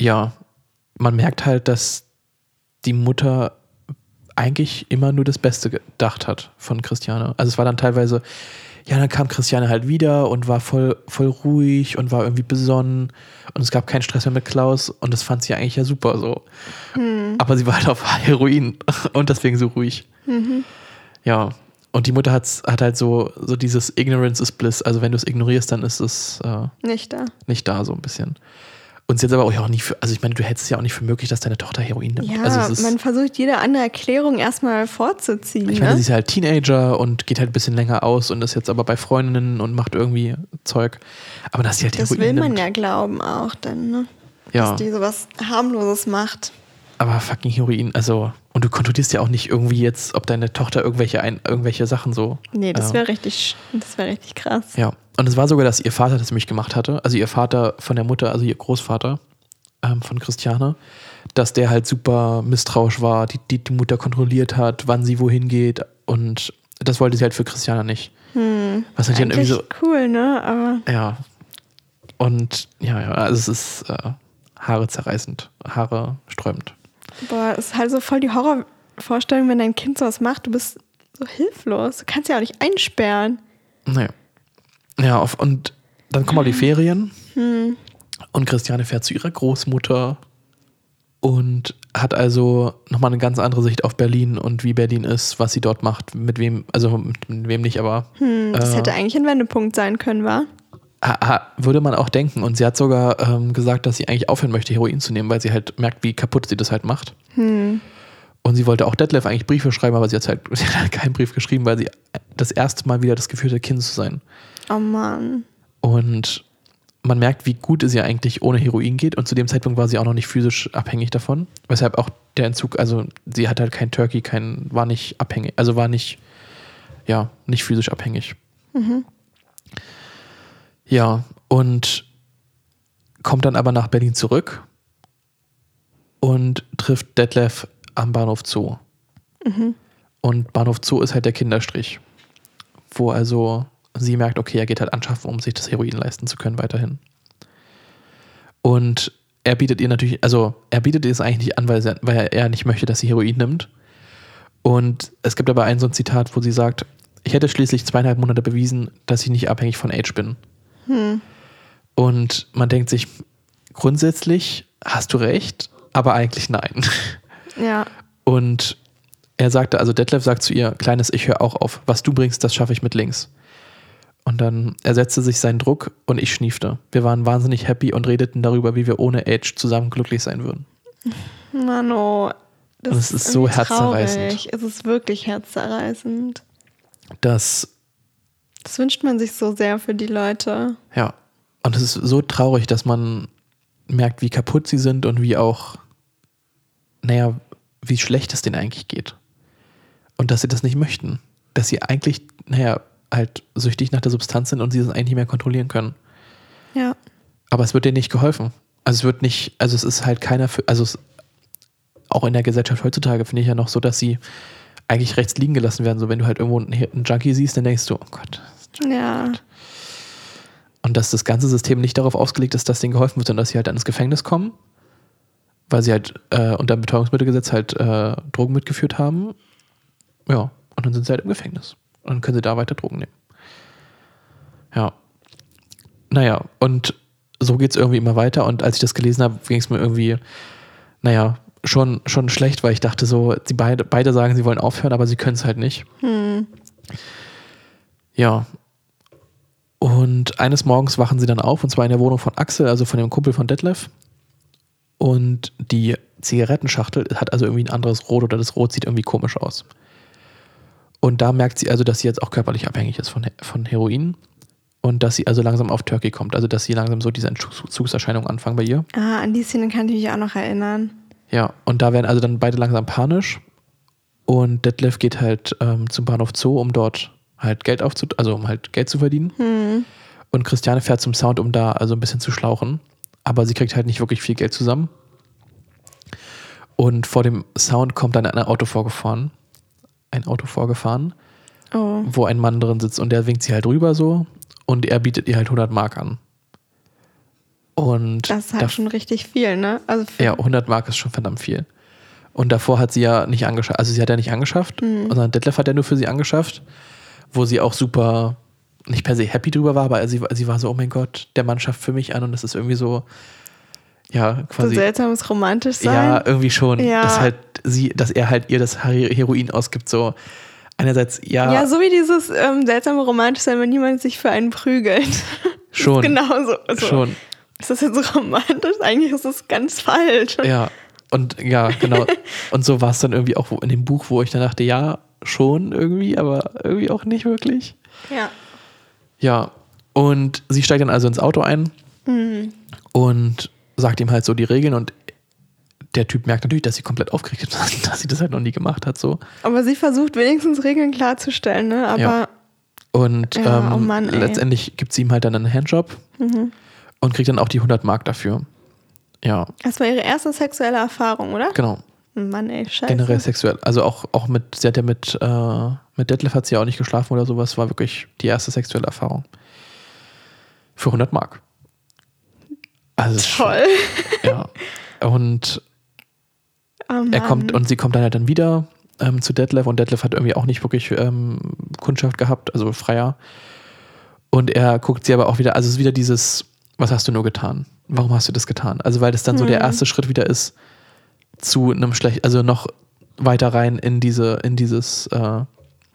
ja, man merkt halt, dass die Mutter eigentlich immer nur das Beste gedacht hat von Christiane. Also es war dann teilweise, ja, dann kam Christiane halt wieder und war voll, voll ruhig und war irgendwie besonnen und es gab keinen Stress mehr mit Klaus und das fand sie eigentlich ja super so. Aber sie war halt auf Heroin und deswegen so ruhig. Ja, und die Mutter hat's, hat halt so, so dieses Ignorance is Bliss. Also wenn du es ignorierst, dann ist es äh, Nicht da. nicht da so ein bisschen. Und sie hat aber auch ja nicht für, also ich meine, du hättest ja auch nicht für möglich, dass deine Tochter Heroin nimmt. Ja, also es ist, man versucht jede andere Erklärung erstmal vorzuziehen. ich meine, ne? sie ist halt Teenager und geht halt ein bisschen länger aus und ist jetzt aber bei Freundinnen und macht irgendwie Zeug. Aber dass sie halt das Heroin will man nimmt. ja glauben auch dann, ne? Ja, Dass die sowas harmloses macht. Aber fucking Heroin, also und du kontrollierst ja auch nicht irgendwie jetzt, ob deine Tochter irgendwelche ein, irgendwelche Sachen so. Nee, das äh, wäre richtig, das wäre richtig krass. Ja, und es war sogar, dass ihr Vater das nämlich gemacht hatte. Also ihr Vater von der Mutter, also ihr Großvater ähm, von Christiane, dass der halt super misstrauisch war, die, die die Mutter kontrolliert hat, wann sie wohin geht. Und das wollte sie halt für Christiane nicht. Was natürlich dann irgendwie so, cool, ne? Aber ja. Und ja, ja, also es ist äh, Haare zerreißend, Haare sträubend. Boah, es ist halt so voll die Horrorvorstellung, wenn dein Kind sowas macht, du bist so hilflos. Du kannst ja auch nicht einsperren. Naja. Ja, auf, und dann kommen auch die Ferien. Und Christiane fährt zu ihrer Großmutter und hat also nochmal eine ganz andere Sicht auf Berlin und wie Berlin ist, was sie dort macht, mit wem, also mit wem nicht, aber Das äh, hätte eigentlich ein Wendepunkt sein können, war? Ha, ha, würde man auch denken. Und sie hat sogar ähm, gesagt, dass sie eigentlich aufhören möchte, Heroin zu nehmen, weil sie halt merkt, wie kaputt sie das halt macht. Und sie wollte auch Detlef eigentlich Briefe schreiben, aber sie hat halt, sie hat halt keinen Brief geschrieben, weil sie das erste Mal wieder das Gefühl hatte, Kind zu sein. Oh Mann. Und man merkt, wie gut es ihr eigentlich ohne Heroin geht. Und zu dem Zeitpunkt war sie auch noch nicht physisch abhängig davon. Weshalb auch der Entzug, also sie hat halt kein Turkey, kein, war nicht abhängig, also war nicht, ja, nicht physisch abhängig. Ja, und kommt dann aber nach Berlin zurück und trifft Detlef am Bahnhof Zoo. Und Bahnhof Zoo ist halt der Kinderstrich, wo also sie merkt, okay, er geht halt anschaffen, um sich das Heroin leisten zu können weiterhin. Und er bietet ihr natürlich, also er bietet ihr es eigentlich nicht an, weil, sie, weil er nicht möchte, dass sie Heroin nimmt. Und es gibt aber ein so ein Zitat, wo sie sagt, ich hätte schließlich zweieinhalb Monate bewiesen, dass ich nicht abhängig von Age bin. Und man denkt sich, grundsätzlich hast du recht, aber eigentlich nein. Ja. Und er sagte, also Detlef sagt zu ihr, Kleines, ich höre auch auf. Was du bringst, das schaffe ich mit links. Und dann ersetzte sich sein Druck und ich schniefte. Wir waren wahnsinnig happy und redeten darüber, wie wir ohne Age zusammen glücklich sein würden. Mano, das Und es ist so irgendwie herzzerreißend. traurig. Es ist wirklich herzzerreißend. Das, Das wünscht man sich so sehr für die Leute. ja. Und es ist so traurig, dass man merkt, wie kaputt sie sind und wie auch, naja, wie schlecht es denen eigentlich geht. Und dass sie das nicht möchten. Dass sie eigentlich, naja, halt süchtig nach der Substanz sind und sie das eigentlich nicht mehr kontrollieren können. Ja. Aber es wird denen nicht geholfen. Also es wird nicht, also es ist halt keiner für, also es, auch in der Gesellschaft heutzutage finde ich ja noch so, dass sie eigentlich rechts liegen gelassen werden. So wenn du halt irgendwo einen, Junkie siehst, dann denkst du, oh Gott. Ja. Und dass das ganze System nicht darauf ausgelegt ist, dass denen geholfen wird, sondern dass sie halt ins Gefängnis kommen, weil sie halt äh, unter dem Betäubungsmittelgesetz halt äh, Drogen mitgeführt haben. Ja, und dann sind sie halt im Gefängnis. Und dann können sie da weiter Drogen nehmen. Ja. Naja, und so geht es irgendwie immer weiter. Und als ich das gelesen habe, ging es mir irgendwie, naja, schon, schon schlecht, weil ich dachte so, sie beide, beide sagen, sie wollen aufhören, aber sie können es halt nicht. Ja. Und eines Morgens wachen sie dann auf, und zwar in der Wohnung von Axel, also von dem Kumpel von Detlef. Und die Zigarettenschachtel hat also irgendwie ein anderes Rot oder das Rot sieht irgendwie komisch aus. Und da merkt sie also, dass sie jetzt auch körperlich abhängig ist von, von Heroin und dass sie also langsam auf Turkey kommt. Also, dass sie langsam so diese Entzugserscheinungen anfangen bei ihr. Ah, an die Szene kann ich mich auch noch erinnern. Ja, und da werden also dann beide langsam panisch. Und Detlef geht halt ähm, zum Bahnhof Zoo, um dort halt Geld aufzu also um halt Geld zu verdienen. Und Christiane fährt zum Sound, um da also ein bisschen zu schlauchen. Aber sie kriegt halt nicht wirklich viel Geld zusammen. Und vor dem Sound kommt dann ein Auto vorgefahren. Ein Auto vorgefahren, Oh. wo ein Mann drin sitzt und der winkt sie halt rüber so. Und er bietet ihr halt 100 Mark an. Und Das ist halt da- schon richtig viel, ne? Also ja, 100 Mark ist schon verdammt viel. Und davor hat sie ja nicht angeschafft, also sie hat ja nicht angeschafft, sondern Detlef hat ja nur für sie angeschafft, wo sie auch super, nicht per se happy drüber war, aber sie, sie war so, oh mein Gott, der Mann schafft für mich an und das ist irgendwie so, ja, so quasi, seltsames romantisch sein. ja, irgendwie schon, Ja. dass halt sie, dass er halt ihr das Her- Heroin ausgibt, so einerseits, ja, Ja, so wie dieses ähm, seltsame romantisch sein, wenn jemand sich für einen prügelt. schon, Genauso. Also, schon, Ist das jetzt so romantisch? Eigentlich ist das ganz falsch. ja, und ja, genau, und so war es dann irgendwie auch in dem Buch, wo ich dann dachte, ja, schon irgendwie, aber irgendwie auch nicht wirklich. Ja. Ja, und sie steigt dann also ins Auto ein und sagt ihm halt so die Regeln und der Typ merkt natürlich, dass sie komplett aufgeregt ist, dass sie das halt noch nie gemacht hat so. Aber sie versucht wenigstens Regeln klarzustellen, ne? Aber Ja. Und Ja, ähm, oh Mann. Mhm. letztendlich gibt sie ihm halt dann einen Handjob und kriegt dann auch die 100 Mark dafür. Ja, das war ihre erste sexuelle Erfahrung, oder? genau. Mann, ey, scheiße. Generell sexuell. Also auch, auch mit, sie hat ja mit, äh, mit Detlef hat sie ja auch nicht geschlafen oder sowas. War wirklich die erste sexuelle Erfahrung. Für 100 Mark. Also ist schon- Toll. Ja. Und Oh er kommt und sie kommt dann halt dann wieder ähm, zu Detlef und Detlef hat irgendwie auch nicht wirklich ähm, Kundschaft gehabt, also freier. Und er guckt sie aber auch wieder, also es ist wieder dieses, was hast du nur getan? Warum hast du das getan? Also weil das dann so der erste Schritt wieder ist zu einem schlecht, also noch weiter rein in diese, in dieses, äh,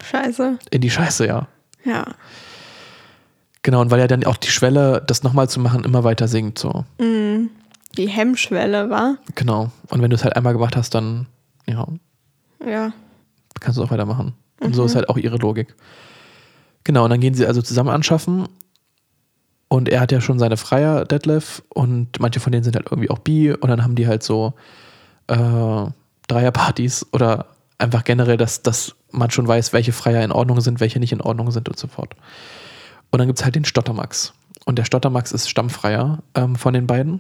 Scheiße. in die Scheiße, ja. Ja. Genau, und weil er dann auch die Schwelle, das nochmal zu machen, immer weiter sinkt, so. Die Hemmschwelle war. Genau. Und wenn du es halt einmal gemacht hast, dann, ja, Ja. kannst du auch weitermachen. Und so ist halt auch ihre Logik. Genau, und dann gehen sie also zusammen anschaffen. Und er hat ja schon seine Freier, Detlef, und manche von denen sind halt irgendwie auch bi. Und dann haben die halt so äh, Dreierpartys oder einfach generell, dass, dass man schon weiß, welche Freier in Ordnung sind, welche nicht in Ordnung sind und so fort. Und dann gibt es halt den Stottermax. Und der Stottermax ist Stammfreier ähm, von den beiden.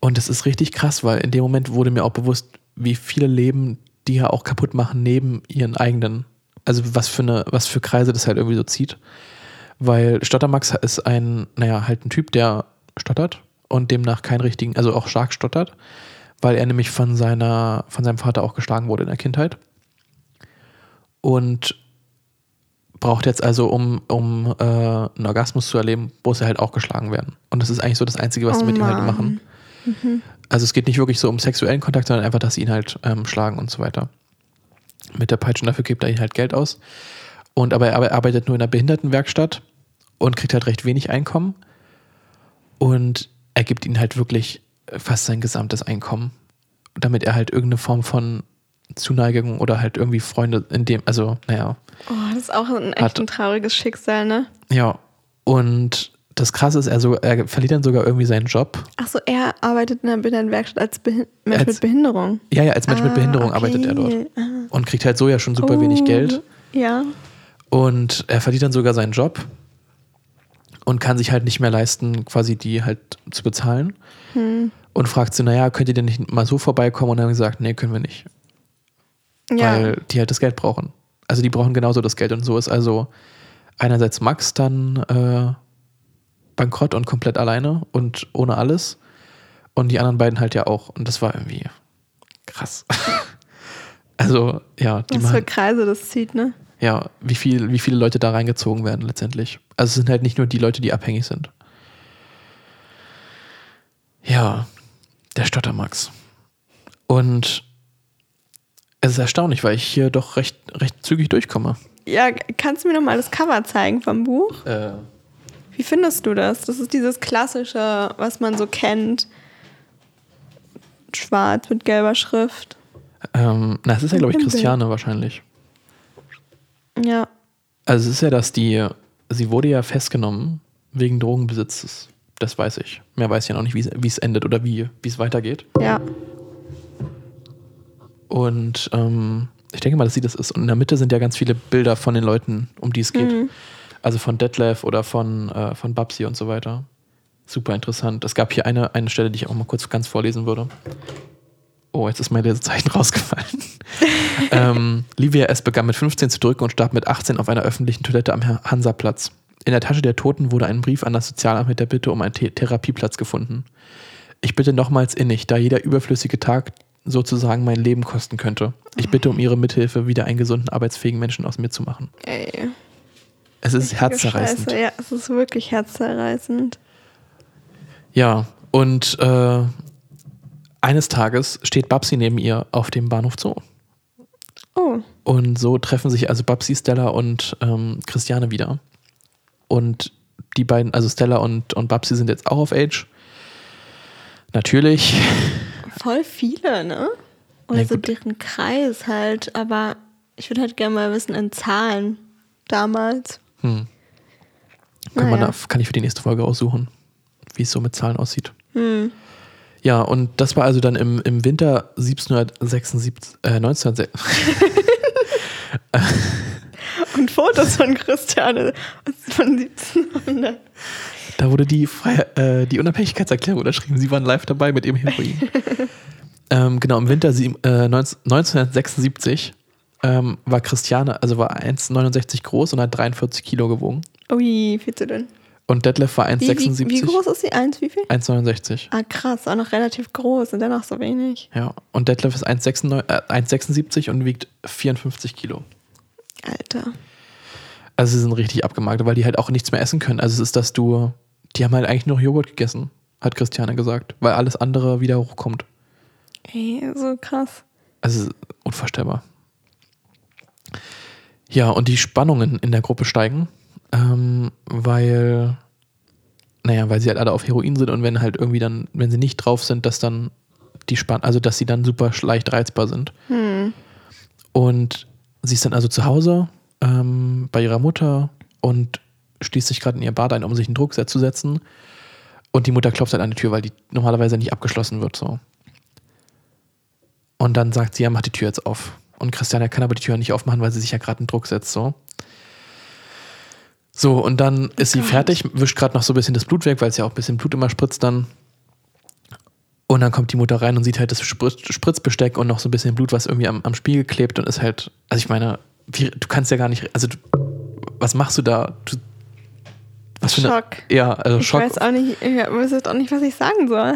Und es ist richtig krass, weil in dem Moment wurde mir auch bewusst, wie viele Leben die ja auch kaputt machen neben ihren eigenen. Also was für eine, was für Kreise das halt irgendwie so zieht. Weil Stottermax ist ein, naja, halt ein Typ, der stottert und demnach keinen richtigen, also auch stark stottert, weil er nämlich von seiner, von seinem Vater auch geschlagen wurde in der Kindheit. Und braucht jetzt also, um, um äh, einen Orgasmus zu erleben, muss er halt auch geschlagen werden. Und das ist eigentlich so das Einzige, was Oh sie mit ihm halt machen. Also es geht nicht wirklich so um sexuellen Kontakt, sondern einfach, dass sie ihn halt ähm, schlagen und so weiter. Mit der Peitsche dafür gibt er ihnen halt Geld aus. Und aber er arbeitet nur in einer Behindertenwerkstatt und kriegt halt recht wenig Einkommen. Und er gibt ihnen halt wirklich fast sein gesamtes Einkommen, damit er halt irgendeine Form von Zuneigung oder halt irgendwie Freunde in dem, also naja. Oh, das ist auch ein echt Hat- ein trauriges Schicksal, ne? Ja. Und das Krasse ist, er, so, er verliert dann sogar irgendwie seinen Job. Achso, er arbeitet in einer Behindertenwerkstatt als Behin Mensch Als- mit Behinderung. Ja, ja, als Mensch mit Ah, Behinderung okay. arbeitet er dort. Ah. Und kriegt halt so ja schon super wenig Oh, Geld. Ja. Und er verliert dann sogar seinen Job und kann sich halt nicht mehr leisten, quasi die halt zu bezahlen. Hm. Und fragt sie, naja, könnt ihr denn nicht mal so vorbeikommen? Und dann haben gesagt, nee, können wir nicht. Ja. Weil die halt das Geld brauchen. Also die brauchen genauso das Geld. Und so ist also einerseits Max dann äh, bankrott und komplett alleine und ohne alles. Und die anderen beiden halt ja auch. Und das war irgendwie krass. also, ja, die Was für Kreise das zieht, ne? Ja, wie, viel, wie viele Leute da reingezogen werden letztendlich. Also es sind halt nicht nur die Leute, die abhängig sind. Ja, der Stottermax. Und es ist erstaunlich, weil ich hier doch recht, recht zügig durchkomme. Ja, kannst du mir noch mal das Cover zeigen vom Buch? Äh, Wie findest du das? Das ist dieses klassische, was man so kennt. Schwarz mit gelber Schrift. ähm, na, es ist ja, glaube ich. Christiane wahrscheinlich. Ja. Also es ist ja, dass die, sie wurde ja festgenommen wegen Drogenbesitzes. Das weiß ich. Mehr weiß ich ja noch nicht, wie es- endet oder wie wie es weitergeht. Ja. Und ähm, ich denke mal, dass sie das ist. Und in der Mitte sind ja ganz viele Bilder von den Leuten, um die es geht. Mhm. Also von Detlef oder von, äh, von Babsi und so weiter. Super interessant. Es gab hier eine, eine Stelle, die ich auch mal kurz ganz vorlesen würde. Oh, jetzt ist mein Lesezeichen rausgefallen. ähm, Livia S. begann mit 15 zu drücken und starb mit 18 auf einer öffentlichen Toilette am Hansaplatz. In der Tasche der Toten wurde ein Brief an das Sozialamt mit der Bitte um einen The Therapieplatz gefunden. Ich bitte nochmals innig, da jeder überflüssige Tag sozusagen mein Leben kosten könnte. Ich bitte um Ihre Mithilfe, wieder einen gesunden, arbeitsfähigen Menschen aus mir zu machen. Ey. Es ist herzzerreißend. Scheiße. Ja, es ist wirklich herzzerreißend. Ja, und äh, eines Tages steht Babsi neben ihr auf dem Bahnhof Zoo. Oh. Und so treffen sich also Babsi, Stella und ähm, Christiane wieder. Und die beiden, also Stella und, und Babsi sind jetzt auch auf Age. Natürlich. Voll viele, ne? Oder so deren Kreis halt. Aber ich würde halt gerne mal wissen in Zahlen damals. Hm. Kann, man Naja. da, kann ich für die nächste Folge aussuchen, wie es so mit Zahlen aussieht. Hm. Ja, und das war also dann im, im Winter 1776, äh, 1906. Und Fotos von Christiane von 1700. Da wurde die, Freiheit, äh, die Unabhängigkeitserklärung unterschrieben. Sie waren live dabei mit ihrem Heroin. ähm, genau, im Winter sieb- äh, 19, 1976 ähm, war Christiane, also war 1,69 groß und hat 43 Kilo gewogen. Ui, viel zu dünn. Und Detlef war Wie, wie, 1,76. wie groß ist sie? Eins, wie viel? 1,69. Ah, krass, auch noch relativ groß und dennoch so wenig. Ja, und Detlef ist 1,96 äh, 1,76 und wiegt 54 Kilo. Alter. Also sie sind richtig abgemagert, weil die halt auch nichts mehr essen können. Also es ist, dass du, die haben halt eigentlich nur Joghurt gegessen, hat Christiane gesagt, weil alles andere wieder hochkommt. Ey, so krass. Also unvorstellbar. Ja, und die Spannungen in der Gruppe steigen, ähm, weil, naja, weil sie halt alle auf Heroin sind und wenn halt irgendwie dann, wenn sie nicht drauf sind, dass dann die Spann, also dass sie dann super leicht reizbar sind. Hm. Und sie ist dann also zu Hause ähm, bei ihrer Mutter und schließt sich gerade in ihr Bad ein, um sich einen Druck zu setzen. Und die Mutter klopft halt an die Tür, weil die normalerweise nicht abgeschlossen wird. So. Und dann sagt sie, ja, mach die Tür jetzt auf. Und Christiane kann aber die Tür nicht aufmachen, weil sie sich ja gerade einen Druck setzt. So. So, und dann ist sie Gott. fertig, wischt gerade noch so ein bisschen das Blut weg, weil es ja auch ein bisschen Blut immer spritzt dann. Und dann kommt die Mutter rein und sieht halt das Spritz- Spritzbesteck und noch so ein bisschen Blut, was irgendwie am, am Spiegel klebt und ist halt, also ich meine, wie, du kannst ja gar nicht, also du, was machst du da? Du, was für eine, Schock. ja, also Ich Schock. weiß auch nicht, ich weiß jetzt auch nicht, was ich sagen soll.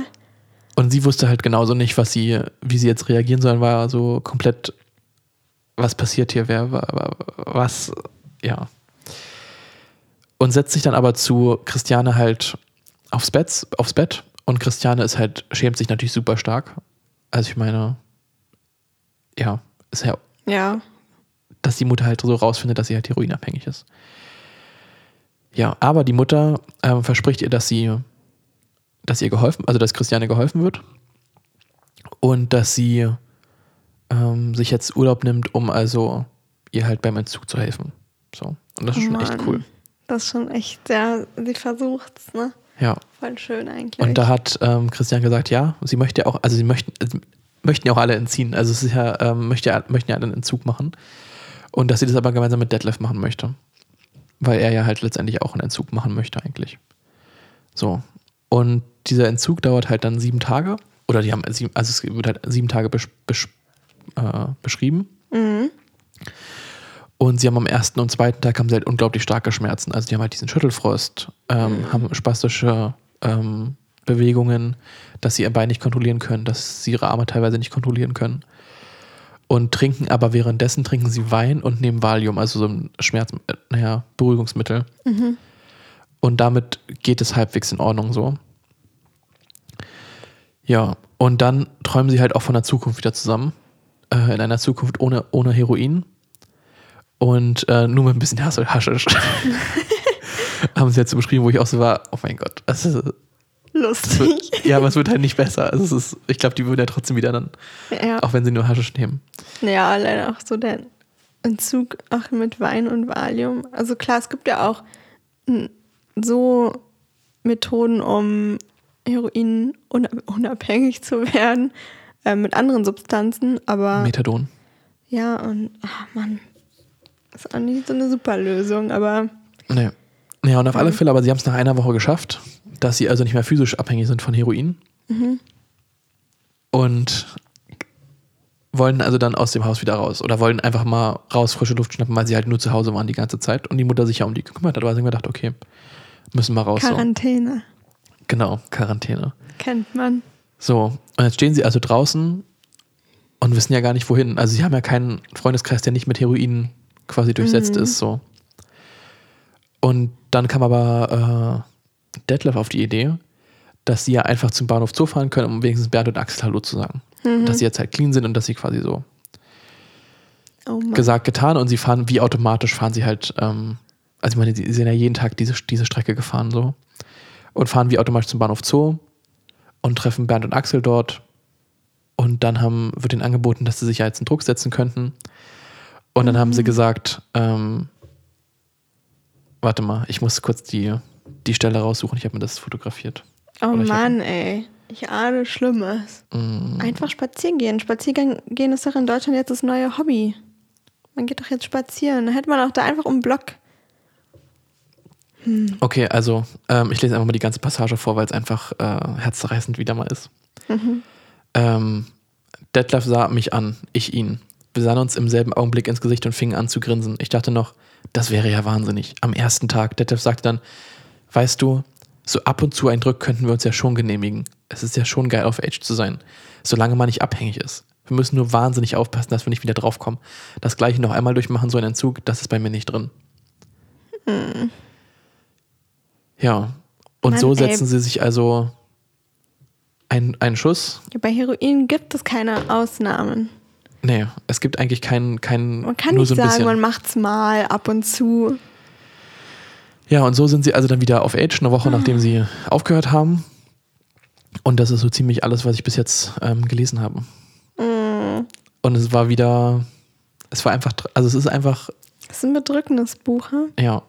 Und sie wusste halt genauso nicht, was sie, wie sie jetzt reagieren soll, war so komplett, was passiert hier, wer, wa- wa- was, ja. Und setzt sich dann aber zu Christiane halt aufs Bett, aufs Bett und Christiane ist halt, schämt sich natürlich super stark. Also ich meine, ja, ist ja, Ja. dass die Mutter halt so rausfindet, dass sie halt heroinabhängig ist. Ja, aber die Mutter ähm, verspricht ihr, dass sie, dass ihr geholfen, also dass Christiane geholfen wird und dass sie ähm, sich jetzt Urlaub nimmt, um also ihr halt beim Entzug zu helfen. So. Und das ist schon echt cool. Das ist schon echt, ja, sie versucht's, ne? Ja. Voll schön eigentlich. Und da hat ähm, Christian gesagt, ja, sie möchte ja auch, also sie möchten, äh, möchten ja auch alle entziehen. Also es ist ja, ähm, möchte möchten ja alle einen Entzug machen. Und dass sie das aber gemeinsam mit Detlef machen möchte. Weil er ja halt letztendlich auch einen Entzug machen möchte eigentlich. So. Und dieser Entzug dauert halt dann sieben Tage. Oder die haben sieben, also es wird halt sieben Tage besch, besch, äh, beschrieben. Und sie haben am ersten und zweiten Tag haben sie halt unglaublich starke Schmerzen. Also die haben halt diesen Schüttelfrost, ähm, haben spastische ähm, Bewegungen, dass sie ihr Bein nicht kontrollieren können, dass sie ihre Arme teilweise nicht kontrollieren können. Und trinken aber währenddessen trinken sie Wein und nehmen Valium, also so ein Schmerz, äh, naja, Beruhigungsmittel. Und damit geht es halbwegs in Ordnung so. Ja, und dann träumen sie halt auch von der Zukunft wieder zusammen. Äh, in einer Zukunft ohne, ohne Heroin. Und äh, nur mit ein bisschen Hassel Haschisch. Haben sie jetzt so beschrieben, wo ich auch so war, oh mein Gott. Das ist, Lustig. ja, aber es wird halt nicht besser. Also es ist, ich glaube, die würden ja trotzdem wieder dann, Ja. auch wenn sie nur Haschisch nehmen. Ja, allein auch so der Entzug auch mit Wein und Valium. Also klar, es gibt ja auch so Methoden, um Heroin unab- unabhängig zu werden äh, mit anderen Substanzen, aber Methadon. ja und ach Mann, ist auch nicht so eine super Lösung, aber Nee. Ja, und auf alle Fälle, aber sie haben es nach einer Woche geschafft, dass sie also nicht mehr physisch abhängig sind von Heroin. Und wollen also dann aus dem Haus wieder raus. Oder wollen einfach mal raus, frische Luft schnappen, weil sie halt nur zu Hause waren die ganze Zeit und die Mutter sich ja um die gekümmert hat. Aber sie haben gedacht, okay, müssen wir raus. So. Quarantäne Genau, Quarantäne. kennt man. So, und jetzt stehen sie also draußen und wissen ja gar nicht, wohin. Also sie haben ja keinen Freundeskreis, der nicht mit Heroin quasi durchsetzt ist. So. Und dann kam aber äh, Detlef auf die Idee, dass sie ja einfach zum Bahnhof Zoo fahren können, um wenigstens Bert und Axel Hallo zu sagen. Dass sie jetzt halt clean sind und dass sie quasi so Oh gesagt, getan und sie fahren wie automatisch fahren sie halt, ähm, also ich meine, sie sind ja jeden Tag diese, diese Strecke gefahren so und fahren wie automatisch zum Bahnhof Zoo und treffen Bernd und Axel dort und dann haben, wird ihnen angeboten, dass sie sich ja jetzt einen Druck setzen könnten und dann haben sie gesagt, ähm, warte mal, ich muss kurz die, die Stelle raussuchen, ich habe mir das fotografiert. Oh Oder ich hab- Mann, ey. Ich ahne Schlimmes. Mm. Einfach spazieren gehen. Spazieren gehen ist doch in Deutschland jetzt das neue Hobby. Man geht doch jetzt spazieren. Da hätte man auch da einfach um Block. Okay, also ähm, ich lese einfach mal die ganze Passage vor, weil es einfach äh, herzzerreißend wieder mal ist. Ähm, Detlef sah mich an, ich ihn. Wir sahen uns im selben Augenblick ins Gesicht und fingen an zu grinsen. Ich dachte noch, das wäre ja wahnsinnig. Am ersten Tag, Detlef sagte dann, weißt du, so ab und zu ein Drück könnten wir uns ja schon genehmigen. Es ist ja schon geil, auf Age zu sein, solange man nicht abhängig ist. Wir müssen nur wahnsinnig aufpassen, dass wir nicht wieder draufkommen. Das gleiche noch einmal durchmachen, so einen Entzug, das ist bei mir nicht drin. Ja. Und Mann, so ey. setzen sie sich also einen, einen Schuss. Ja, bei Heroin gibt es keine Ausnahmen. Nee, es gibt eigentlich keinen, keinen Man kann nicht so sagen, bisschen. man macht's mal ab und zu. Ja, und so sind sie also dann wieder auf Age, eine Woche nachdem sie aufgehört haben. Und das ist so ziemlich alles, was ich bis jetzt ähm, gelesen habe. Mm. Und es war wieder, es war einfach, also es ist einfach, Das ist ein bedrückendes Buch. Hm? ja.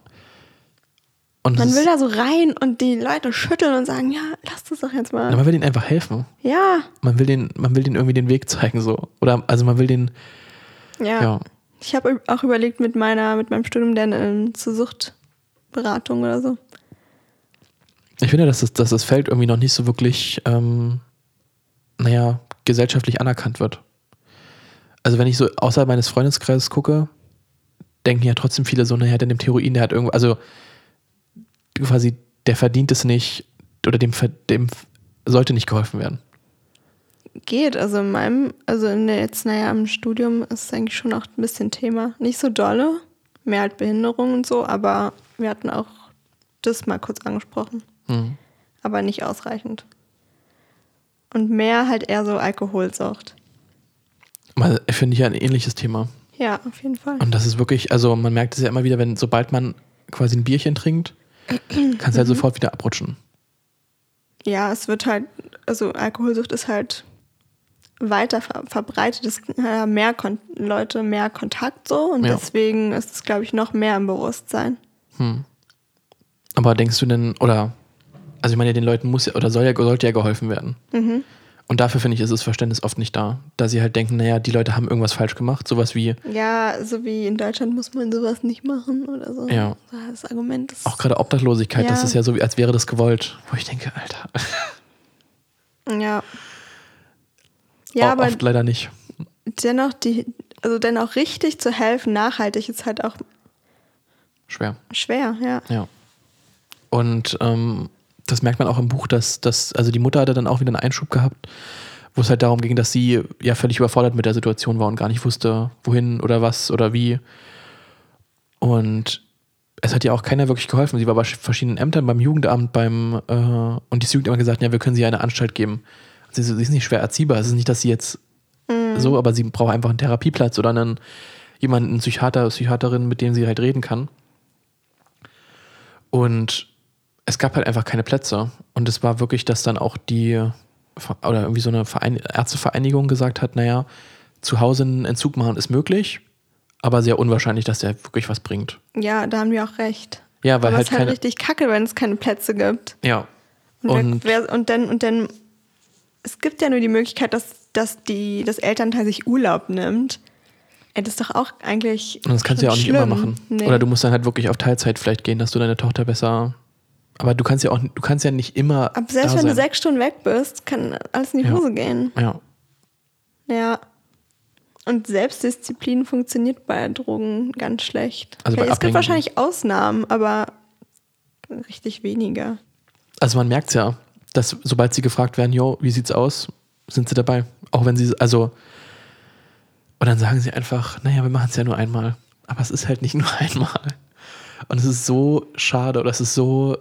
Und Man will da so rein und die Leute schütteln und sagen, ja, lass das doch jetzt mal. man will ihnen einfach helfen. Ja, Man will den, man will denen irgendwie den Weg zeigen, so. Oder, also man will den, ja. ja. Ich habe auch überlegt, mit meiner, mit meinem Studium dann ähm, zur Suchtberatung oder so. Ich finde, dass das, dass das Feld irgendwie noch nicht so wirklich, ähm, naja, gesellschaftlich anerkannt wird. Also wenn ich so außerhalb meines Freundeskreises gucke, denken ja trotzdem viele so, naja, der nimmt Heroin, der hat irgendwo, also quasi, der verdient es nicht oder dem, dem sollte nicht geholfen werden. Geht, also in meinem, also in der jetzt, naja, im Studium ist es eigentlich schon auch ein bisschen Thema. Nicht so dolle, mehr halt Behinderung und so, aber wir hatten auch das mal kurz angesprochen. Hm. Aber nicht ausreichend. Und mehr halt eher so Alkoholsucht. Mal finde ich ja ein ähnliches Thema. Ja, auf jeden Fall. Und das ist wirklich, also man merkt es ja immer wieder, wenn, sobald man quasi ein Bierchen trinkt, kann es halt sofort wieder abrutschen. Ja, es wird halt, also Alkoholsucht ist halt weiter ver verbreitet, es haben mehr Kon Leute mehr Kontakt so und Ja. deswegen ist es, glaube ich, noch mehr im Bewusstsein. Aber denkst du denn, oder, also ich meine, den Leuten muss ja, oder soll ja, sollte ja geholfen werden. Und dafür finde ich, ist das Verständnis oft nicht da. Da sie halt denken, naja, die Leute haben irgendwas falsch gemacht. Sowas wie, Ja, so wie in Deutschland muss man sowas nicht machen oder so. Ja. Das Argument ist. auch gerade Obdachlosigkeit, das Ja. ist ja so, wie als wäre das gewollt. Wo ich denke, Alter, Ja. Ja, aber oft leider nicht. dennoch die, also dennoch richtig zu helfen, nachhaltig ist halt auch Schwer. schwer, ja. Ja. Und ähm, das merkt man auch im Buch, dass, dass, also die Mutter hatte dann auch wieder einen Einschub gehabt, wo es halt darum ging, dass sie ja völlig überfordert mit der Situation war und gar nicht wusste, wohin oder was oder wie. Und es hat ja auch keiner wirklich geholfen. Sie war bei verschiedenen Ämtern, beim Jugendamt, beim äh, und das Jugendamt hat gesagt, ja, wir können sie eine Anstalt geben. Sie, sie ist nicht schwer erziehbar. Es ist nicht, dass sie jetzt so, aber sie braucht einfach einen Therapieplatz oder einen jemanden, einen Psychiater, Psychiaterin, mit dem sie halt reden kann. Und es gab halt einfach keine Plätze. Und es war wirklich, dass dann auch die, oder irgendwie so eine Verein Ärztevereinigung gesagt hat, naja, zu Hause einen Entzug machen ist möglich, aber sehr unwahrscheinlich, dass der wirklich was bringt. Ja, da haben wir auch recht. Ja, weil Aber halt es ist halt keine. richtig kacke, wenn es keine Plätze gibt. Ja. Und, Und, wer, wer, und dann, und dann, es gibt ja nur die Möglichkeit, dass, dass die, das Elternteil sich Urlaub nimmt. Ey, das ist doch auch eigentlich. und das kannst du ja auch nicht schlimm. immer machen. Nee. Oder du musst dann halt wirklich auf Teilzeit vielleicht gehen, dass du deine Tochter besser. Aber du kannst ja auch, du kannst ja nicht immer. Aber selbst wenn du sein. sechs Stunden weg bist, kann alles in die Ja. Hose gehen. Ja. Ja. Und Selbstdisziplin funktioniert bei Drogen ganz schlecht. Also es gibt wahrscheinlich Ausnahmen, aber richtig weniger. Also man merkt ja, dass sobald sie gefragt werden, jo, wie sieht's aus, sind sie dabei. Auch wenn sie, also, und dann sagen sie einfach, naja, wir machen es ja nur einmal. Aber es ist halt nicht nur einmal. Und es ist so schade oder es ist so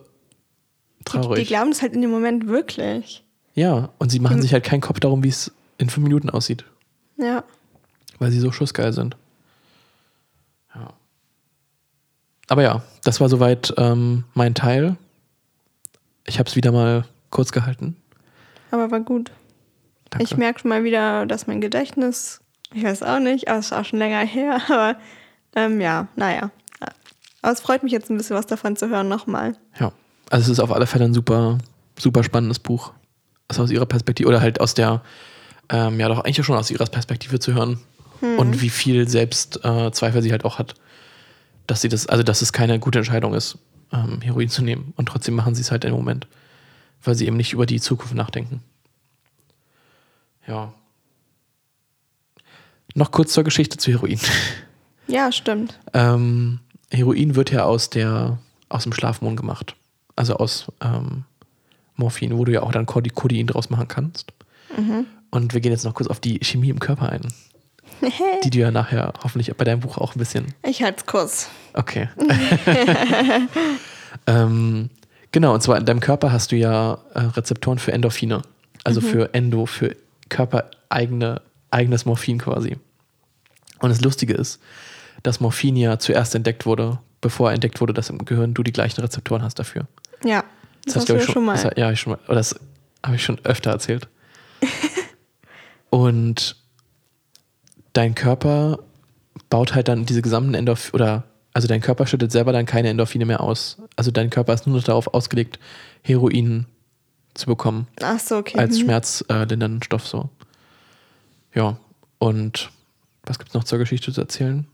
traurig. die glauben das halt in dem Moment wirklich. ja, und sie machen Die- sich halt keinen Kopf darum, wie es in fünf Minuten aussieht, Ja. weil sie so schussgeil sind. Ja. Aber ja, das war soweit ähm, mein Teil. Ich habe es wieder mal kurz gehalten. Aber war gut. Danke. Ich merke schon mal wieder, dass mein Gedächtnis, ich weiß auch nicht, aber es ist auch schon länger her, aber ähm, ja, naja. Aber es freut mich jetzt ein bisschen was davon zu hören nochmal. Ja, also es ist auf alle Fälle ein super, super spannendes Buch. Also aus ihrer Perspektive oder halt aus der, ähm, ja doch eigentlich schon aus ihrer Perspektive zu hören und wie viel Selbstzweifel äh, sie halt auch hat, dass sie das, also dass es keine gute Entscheidung ist, ähm, Heroin zu nehmen und trotzdem machen sie es halt im Moment, weil sie eben nicht über die Zukunft nachdenken. Ja. Noch kurz zur Geschichte zu Heroin. Ja, stimmt. Ähm, Heroin wird ja aus, der, aus dem Schlafmond gemacht. Also aus ähm, Morphin, wo du ja auch dann Code- Codein draus machen kannst. Und wir gehen jetzt noch kurz auf die Chemie im Körper ein, die du ja nachher hoffentlich bei deinem Buch auch ein bisschen. Ich halte es kurz. Okay. ähm, genau, und zwar in deinem Körper hast du ja äh, Rezeptoren für Endorphine. Also für Endo, für körpereigene, eigenes Morphin quasi. Und das Lustige ist, dass Morphin ja zuerst entdeckt wurde, bevor entdeckt wurde, dass im Gehirn du die gleichen Rezeptoren hast dafür. Ja, das, Das, hast du ich ja schon mal. Das, ja, ich schon mal. Oder das habe ich schon öfter erzählt. und dein Körper baut halt dann diese gesamten Endorphine, oder also dein Körper schüttet selber dann keine Endorphine mehr aus. Also dein Körper ist nur noch darauf ausgelegt, Heroin zu bekommen Ach so, okay. als Mhm. schmerzlindernden Stoff so. Ja, und was gibt es noch zur Geschichte zu erzählen?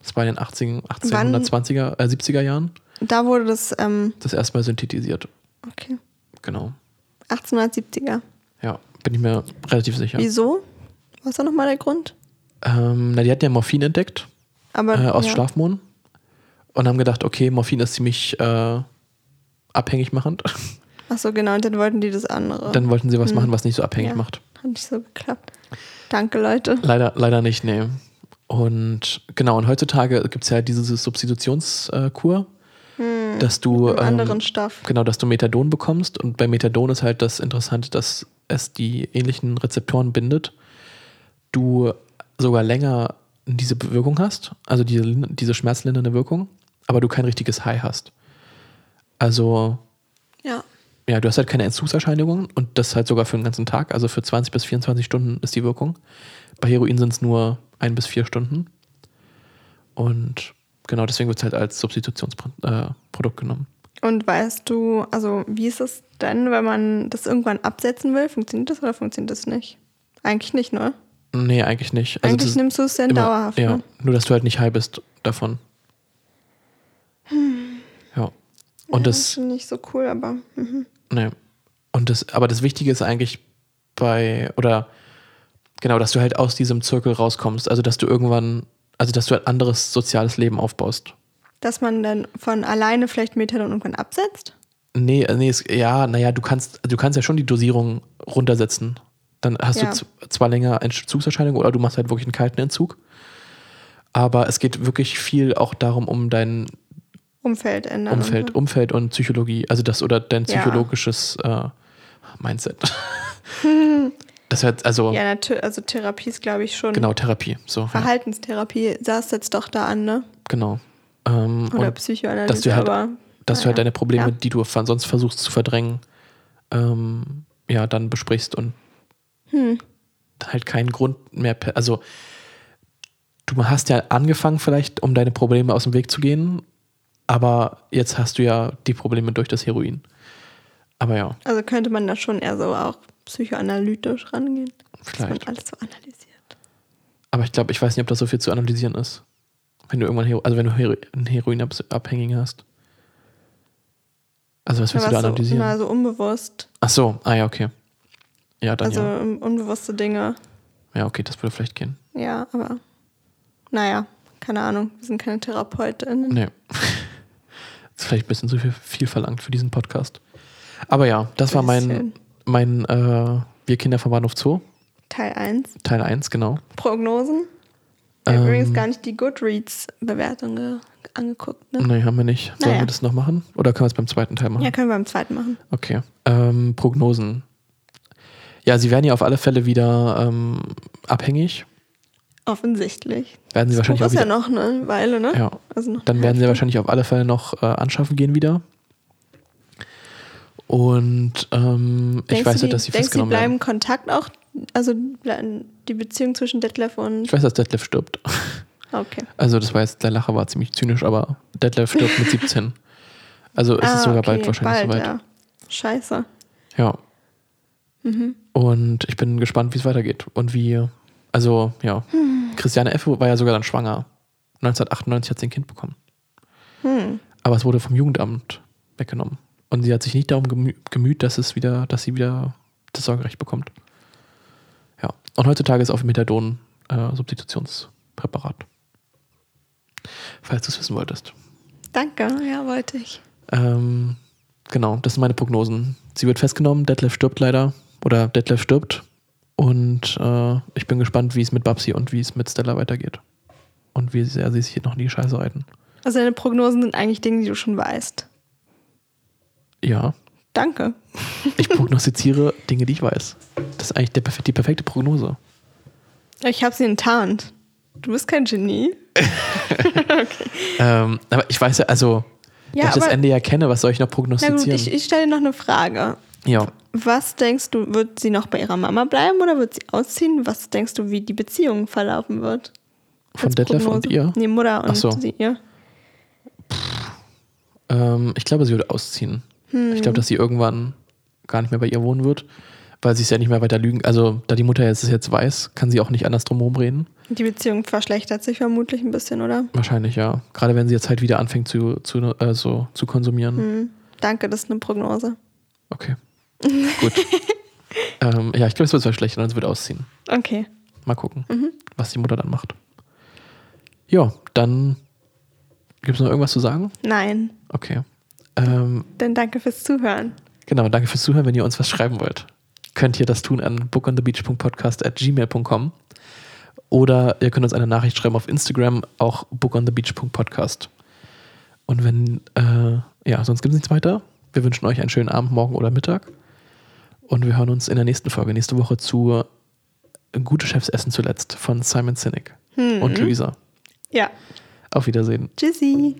Das war in den 80, 1820er, äh, 70er Jahren Da wurde das, ähm, das erstmal synthetisiert. okay, Genau. 1870er. Ja, bin ich mir relativ sicher. Wieso? Was war nochmal der Grund? Ähm, na, die hatten ja Morphin entdeckt Aber, äh, aus ja. Schlafmohn und haben gedacht, okay, Morphin ist ziemlich äh, abhängig machend. Ach so, genau, und dann wollten die das andere. Dann wollten sie was machen, was nicht so abhängig Ja. macht. Hat nicht so geklappt. Danke, Leute. Leider, leider nicht, nee. Und genau, und heutzutage gibt es ja diese Substitutionskur, dass du ähm, anderen Stoff. genau, dass du Methadon bekommst. Und bei Methadon ist halt das Interessante, dass es die ähnlichen Rezeptoren bindet. Du sogar länger diese Wirkung hast, also diese, diese schmerzlindernde Wirkung, aber du kein richtiges High hast. Also, Ja. ja, du hast halt keine Entzugserscheinigungen und das halt sogar für den ganzen Tag. Also für 20 bis 24 Stunden ist die Wirkung. Bei Heroin sind es nur ein bis vier Stunden. Und genau deswegen wird es halt als Substitutionsprodukt äh, genommen. Und weißt du, also wie ist es denn, wenn man das irgendwann absetzen will? Funktioniert das oder funktioniert das nicht? Eigentlich nicht, ne? Nee, eigentlich nicht. Also Eigentlich nimmst du es dann immer- dauerhaft. Ja, Ne? nur dass du halt nicht high bist davon. Ja. Und ja, das, ist nicht so cool, aber mhm. Nee. Und das, aber das Wichtige ist eigentlich bei, oder genau, dass du halt aus diesem Zirkel rauskommst. Also, dass du irgendwann, also, dass du ein anderes soziales Leben aufbaust. dass man dann von alleine vielleicht Methadon irgendwann absetzt. Nee, äh, nee, es, ja, naja, du kannst, du kannst ja schon die Dosierung runtersetzen. Dann hast Ja. du zwar länger Entzugserscheinungen oder du machst halt wirklich einen kalten Entzug. Aber es geht wirklich viel auch darum, um dein Umfeld ändern. Umfeld, Und. Umfeld und Psychologie, also das oder dein Ja. psychologisches äh, Mindset. das hat also Ja, natürlich, also Therapie ist, glaube ich, schon. genau Therapie, so ja, Verhaltenstherapie saß jetzt doch da an, ne? genau. Ähm, Oder Psychoanalyse, dass du halt- aber dass du naja. halt deine Probleme, Ja. die du von sonst versuchst zu verdrängen, ähm, ja dann besprichst und Hm. halt keinen Grund mehr, also du hast ja angefangen vielleicht, um deine Probleme aus dem Weg zu gehen, aber jetzt hast du ja die Probleme durch das Heroin. Aber ja, Also könnte man da schon eher so auch psychoanalytisch rangehen. Dass man vielleicht. alles so analysiert. Aber ich glaube, ich weiß nicht, ob das so viel zu analysieren ist. Wenn du irgendwann, also wenn du Hero einen Heroinabhängigen hast. Also was willst Ja, du da was so, analysieren? na, so unbewusst. Ach so, ah ja, okay. Ja, dann Also ja. unbewusste Dinge. Ja, okay, das würde vielleicht gehen. Ja, aber naja, keine Ahnung. Wir sind keine Therapeutinnen. Nee. das ist vielleicht ein bisschen zu viel, viel verlangt für diesen Podcast. Aber ja, das war mein, mein äh, Wir Kinder vom Bahnhof Zoo, Teil 1. Teil 1, genau. Prognosen. Wir haben Ähm. übrigens gar nicht die Goodreads-Bewertung ge- angeguckt. Ne? Nee, haben wir nicht. Sollen Naja. wir das noch machen? Oder können wir es beim zweiten Teil machen? Ja, können wir beim zweiten machen. Okay. Ähm, Prognosen. Ja, sie werden ja auf alle Fälle wieder ähm, abhängig. Offensichtlich. Werden sie Das wahrscheinlich Buch auch ist ja noch eine Weile, ne? Ja, Also dann werden sie wahrscheinlich auf alle Fälle noch äh, anschaffen gehen wieder. Und ähm, ich weiß ja, dass sie denkst, festgenommen bleiben werden. Kontakt auch? Also die Beziehung zwischen Detlef und. Ich weiß, dass Detlef stirbt. Okay. Also das war jetzt, der Lacher war ziemlich zynisch, aber Detlef stirbt mit 17. Also ist es Ah, sogar okay, bald wahrscheinlich bald, soweit. Ja. Scheiße. Ja. Mhm. Und ich bin gespannt, wie es weitergeht. Und wie, also ja, Hm. Christiane F. war ja sogar dann schwanger. 1998 hat sie ein Kind bekommen. Hm. Aber es wurde vom Jugendamt weggenommen. Und sie hat sich nicht darum gemü- gemüht, dass es wieder, dass sie wieder das Sorgerecht bekommt. Ja. Und heutzutage ist auf Methadon äh, Substitutionspräparat. Falls du es wissen wolltest. Danke, ja, wollte ich. Ähm, genau, das sind meine Prognosen. Sie wird festgenommen, Detlef stirbt leider. Oder Detlef stirbt. Und äh, ich bin gespannt, wie es mit Babsi und wie es mit Stella weitergeht. Und wie sehr sie sich hier noch in die Scheiße reiten. Also deine Prognosen sind eigentlich Dinge, die du schon weißt. Ja, Danke. ich prognostiziere Dinge, die ich weiß. Das ist eigentlich der, die perfekte Prognose. Ich habe sie enttarnt. Du bist kein Genie. Ähm, aber ich weiß ja, also, Ja, da ich das Ende ja kenne, was soll ich noch Na gut, prognostizieren? ich, ich stelle dir noch eine Frage. ja, Was denkst du, wird sie noch bei ihrer Mama bleiben oder wird sie ausziehen? Was denkst du, wie die Beziehung verlaufen wird? von Als Detlef und ihr. Nee, Mutter und Ach so. sie, ihr. Ähm, ich glaube, sie würde ausziehen. Hm. Ich glaube, dass sie irgendwann gar nicht mehr bei ihr wohnen wird, weil sie es ja nicht mehr weiter lügen. Also, da die Mutter jetzt es jetzt weiß, kann sie auch nicht anders drum herum reden. Die Beziehung verschlechtert sich vermutlich ein bisschen, oder? Wahrscheinlich, ja. Gerade wenn sie jetzt halt wieder anfängt zu, zu, äh, so, zu konsumieren. Hm. Danke, das ist eine Prognose. Okay. Gut. ähm, ja, ich glaube, es wird zwar schlechter und sie wird ausziehen. Okay. Mal gucken, Mhm. was die Mutter dann macht. Ja, dann gibt es noch irgendwas zu sagen? Nein. Okay. Ähm, Dann danke fürs Zuhören. genau, danke fürs Zuhören. Wenn ihr uns was schreiben wollt, könnt ihr das tun an bookonthebeach.podcast at gmail.com oder ihr könnt uns eine Nachricht schreiben auf Instagram, auch bookonthebeach.podcast. Und wenn, äh, ja, sonst gibt es nichts weiter. Wir wünschen euch einen schönen Abend, morgen oder Mittag. Und wir hören uns in der nächsten Folge, nächste Woche zu Gute Chefs essen zuletzt von Simon Sinek und Luisa. Ja. Auf Wiedersehen. Tschüssi.